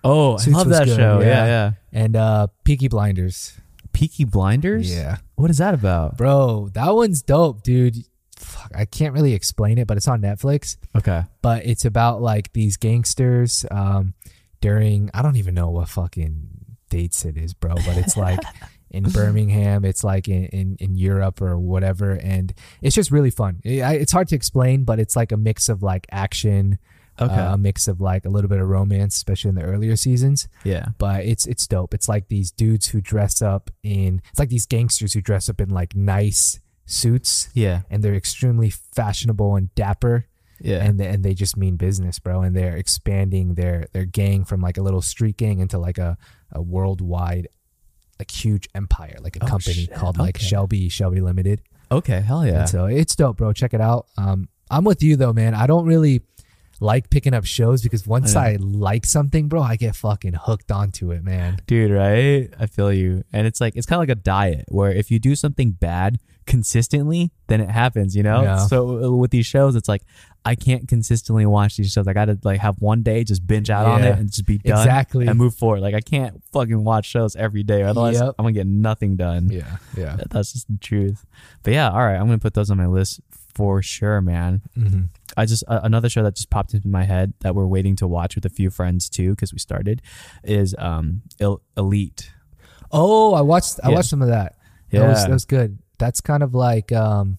Oh, Suits I love that good, show. Yeah, yeah. yeah. and uh, Peaky Blinders. Peaky Blinders. Yeah. What is that about? Bro, that one's dope, dude. Fuck, I can't really explain it, but it's on Netflix. Okay. But it's about like these gangsters um, during, I don't even know what fucking dates it is, bro, but it's like (laughs) in Birmingham, it's like in, in, in Europe or whatever. And it's just really fun. It- I- it's hard to explain, but it's like a mix of like action, Okay. uh, a mix of like a little bit of romance, especially in the earlier seasons. yeah. but it's it's dope. It's like these dudes who dress up in it's like these gangsters who dress up in like nice suits Yeah. and they're extremely fashionable and dapper Yeah. and they, and they just mean business, bro. And they're expanding their their gang from like a little street gang into like a a worldwide like huge empire, like a Oh, company shit. called like Okay. Shelby Shelby Limited. okay. Hell yeah. And so it's dope, bro. Check it out. Um, I'm with you though, man. I don't really like picking up shows because once I I like something, bro, I get fucking hooked onto it, man. dude right i feel you and it's like it's kind of like a diet where if you do something bad consistently then it happens you know Yeah. so uh, with these shows it's like i can't consistently watch these shows i gotta like have one day just binge out on it and just be done Exactly. and move forward like i can't fucking watch shows every day otherwise Yep. i'm gonna get nothing done Yeah, yeah. that's just the truth but yeah all right i'm gonna put those on my list for sure man hmm I just uh, another show that just popped into my head that we're waiting to watch with a few friends too because we started is um El- Elite. Oh, I watched. I Yeah. watched some of that. That was Yeah. that was good. That's kind of like. um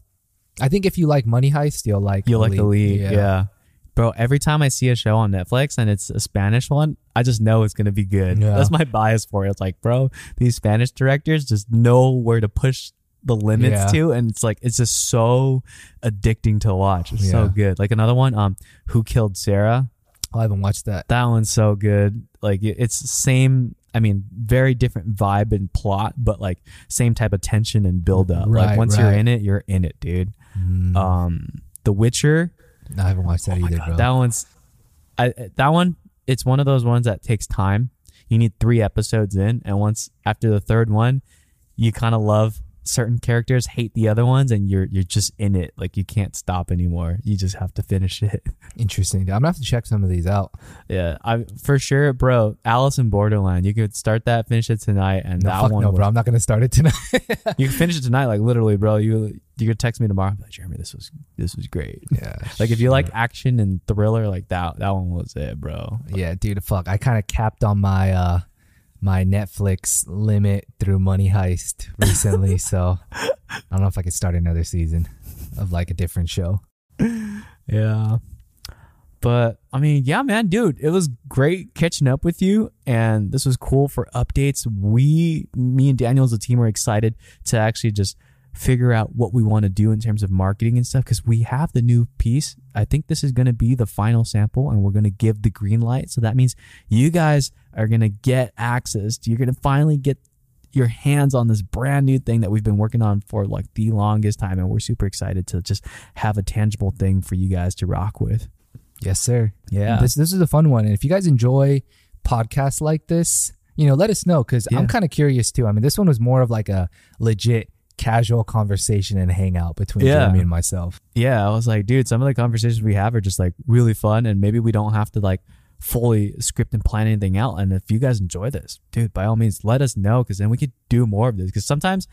I think if you like Money Heist, you'll like. You like Elite, yeah. Bro, every time I see a show on Netflix and it's a Spanish one, I just know it's gonna be good. Yeah. That's my bias for it. It's like, bro, these Spanish directors just know where to push the limits Yeah. to, and it's like it's just so addicting to watch. It's so good. Like another one, um, Who Killed Sara? Oh, I haven't watched that. That one's so good. Like it's same. I mean, very different vibe and plot, but like same type of tension and build up. like Right, once you're in it, you're in it, dude. Mm, Um, The Witcher. no, I haven't watched that Oh either, God, bro. That one's, I that one. It's one of those ones that takes time. You need three episodes in, and once after the third one, you kind of love certain characters, hate the other ones, and you're you're just in it. Like you can't stop anymore. You just have to finish it. (laughs) Interesting. I'm gonna have to check some of these out. Yeah, I for sure, bro. Alice in Borderland. You could start that, finish it tonight, and No, that one. no, was- bro. I'm not gonna start it tonight. (laughs) You can finish it tonight, like literally, bro. You you could text me tomorrow, like Jeremy, this was this was great. yeah. (laughs) Like if you sure. like action and thriller, like that that one was it, bro. Yeah, dude. Fuck. I kind of capped on my uh my Netflix limit through Money Heist recently, (laughs) so I don't know if I could start another season of like a different show. Yeah. But I mean, yeah, man, dude, it was great catching up with you, and this was cool for updates. We, me and Daniel as a team, are excited to actually just figure out what we want to do in terms of marketing and stuff because we have the new piece. I think this is going to be the final sample, and we're going to give the green light. So that means you guys are going to get access. You're going to finally get your hands on this brand new thing that we've been working on for like the longest time, and we're super excited to just have a tangible thing for you guys to rock with. Yes, sir. Yeah. This this is a fun one, and if you guys enjoy podcasts like this, you know, let us know because Yeah. I'm kind of curious too. I mean, this one was more of like a legit casual conversation and hangout between Yeah. Jeremy and myself. yeah, I was like, dude, some of the conversations we have are just like really fun, and maybe we don't have to like fully script and plan anything out. And if you guys enjoy this, dude, by all means, let us know because then we could do more of this. Because sometimes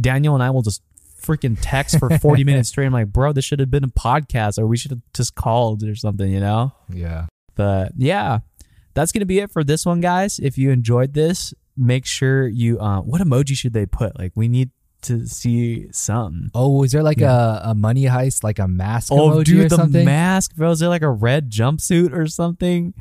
Daniel and I will just freaking text for (laughs) 40 minutes straight. I'm like, bro, this should have been a podcast, or we should have just called or something, you know? Yeah. But yeah, that's gonna be it for this one, guys. If you enjoyed this, make sure you. Uh, what emoji should they put? Like, we need to see some. Oh, is there like a, a money heist, like a mask Oh, emoji dude, or the something? mask, bro. Is there like a red jumpsuit or something?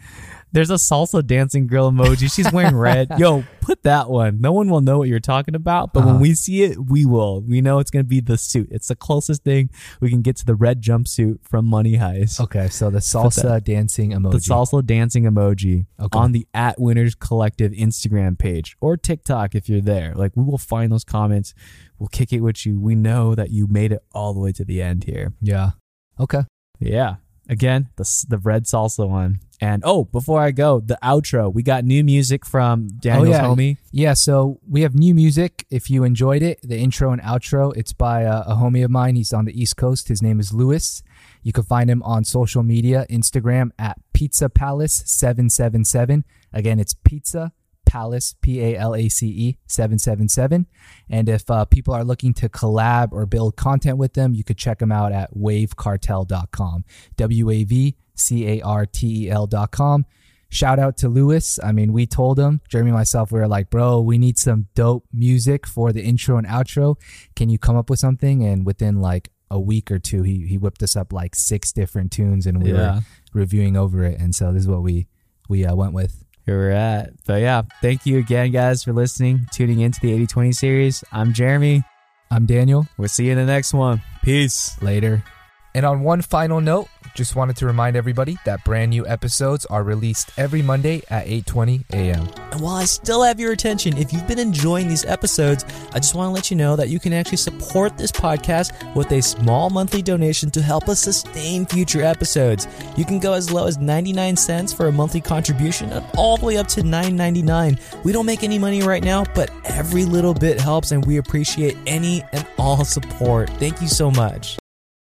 There's a salsa dancing girl emoji. She's wearing red. (laughs) Yo, put that one. No one will know what you're talking about, but when Uh-huh. we see it, we will. We know it's gonna be the suit. It's the closest thing we can get to the red jumpsuit from Money Heist. okay, so the salsa dancing emoji. The salsa dancing emoji Okay. on the at Winners Collective Instagram page or TikTok if you're there. Like we will find those comments. We'll kick it with you. We know that you made it all the way to the end here. yeah. Okay. Yeah. Again, the the red salsa one. And oh, before I go, the outro. We got new music from Daniel's oh, yeah. homie. Yeah, so we have new music. If you enjoyed it, the intro and outro, it's by a, a homie of mine. He's on the East Coast. His name is Lewis. You can find him on social media, Instagram at Pizza Palace seven seven seven. Again, it's Pizza Palace P A L A C E seven seven seven. And if uh, people are looking to collab or build content with them, you could check them out at wavecartel.com. W A V C A R T E L.com. Shout out to Lewis. I mean, we told him, Jeremy and myself, we were like, bro, we need some dope music for the intro and outro. Can you come up with something? And within like a week or two, he, he whipped us up like six different tunes and we Yeah. were reviewing over it. And so this is what we, we uh, went with. We're at. But yeah, thank you again, guys, for listening, tuning into the 8020 series. I'm Jeremy. I'm Daniel. We'll see you in the next one. Peace. Later. And on one final note, just wanted to remind everybody that brand new episodes are released every Monday at 8:20 a.m. And while I still have your attention, if you've been enjoying these episodes, I just want to let you know that you can actually support this podcast with a small monthly donation to help us sustain future episodes. You can go as low as 99 cents for a monthly contribution and all the way up to $9.99. We don't make any money right now, but every little bit helps and we appreciate any and all support. Thank you so much.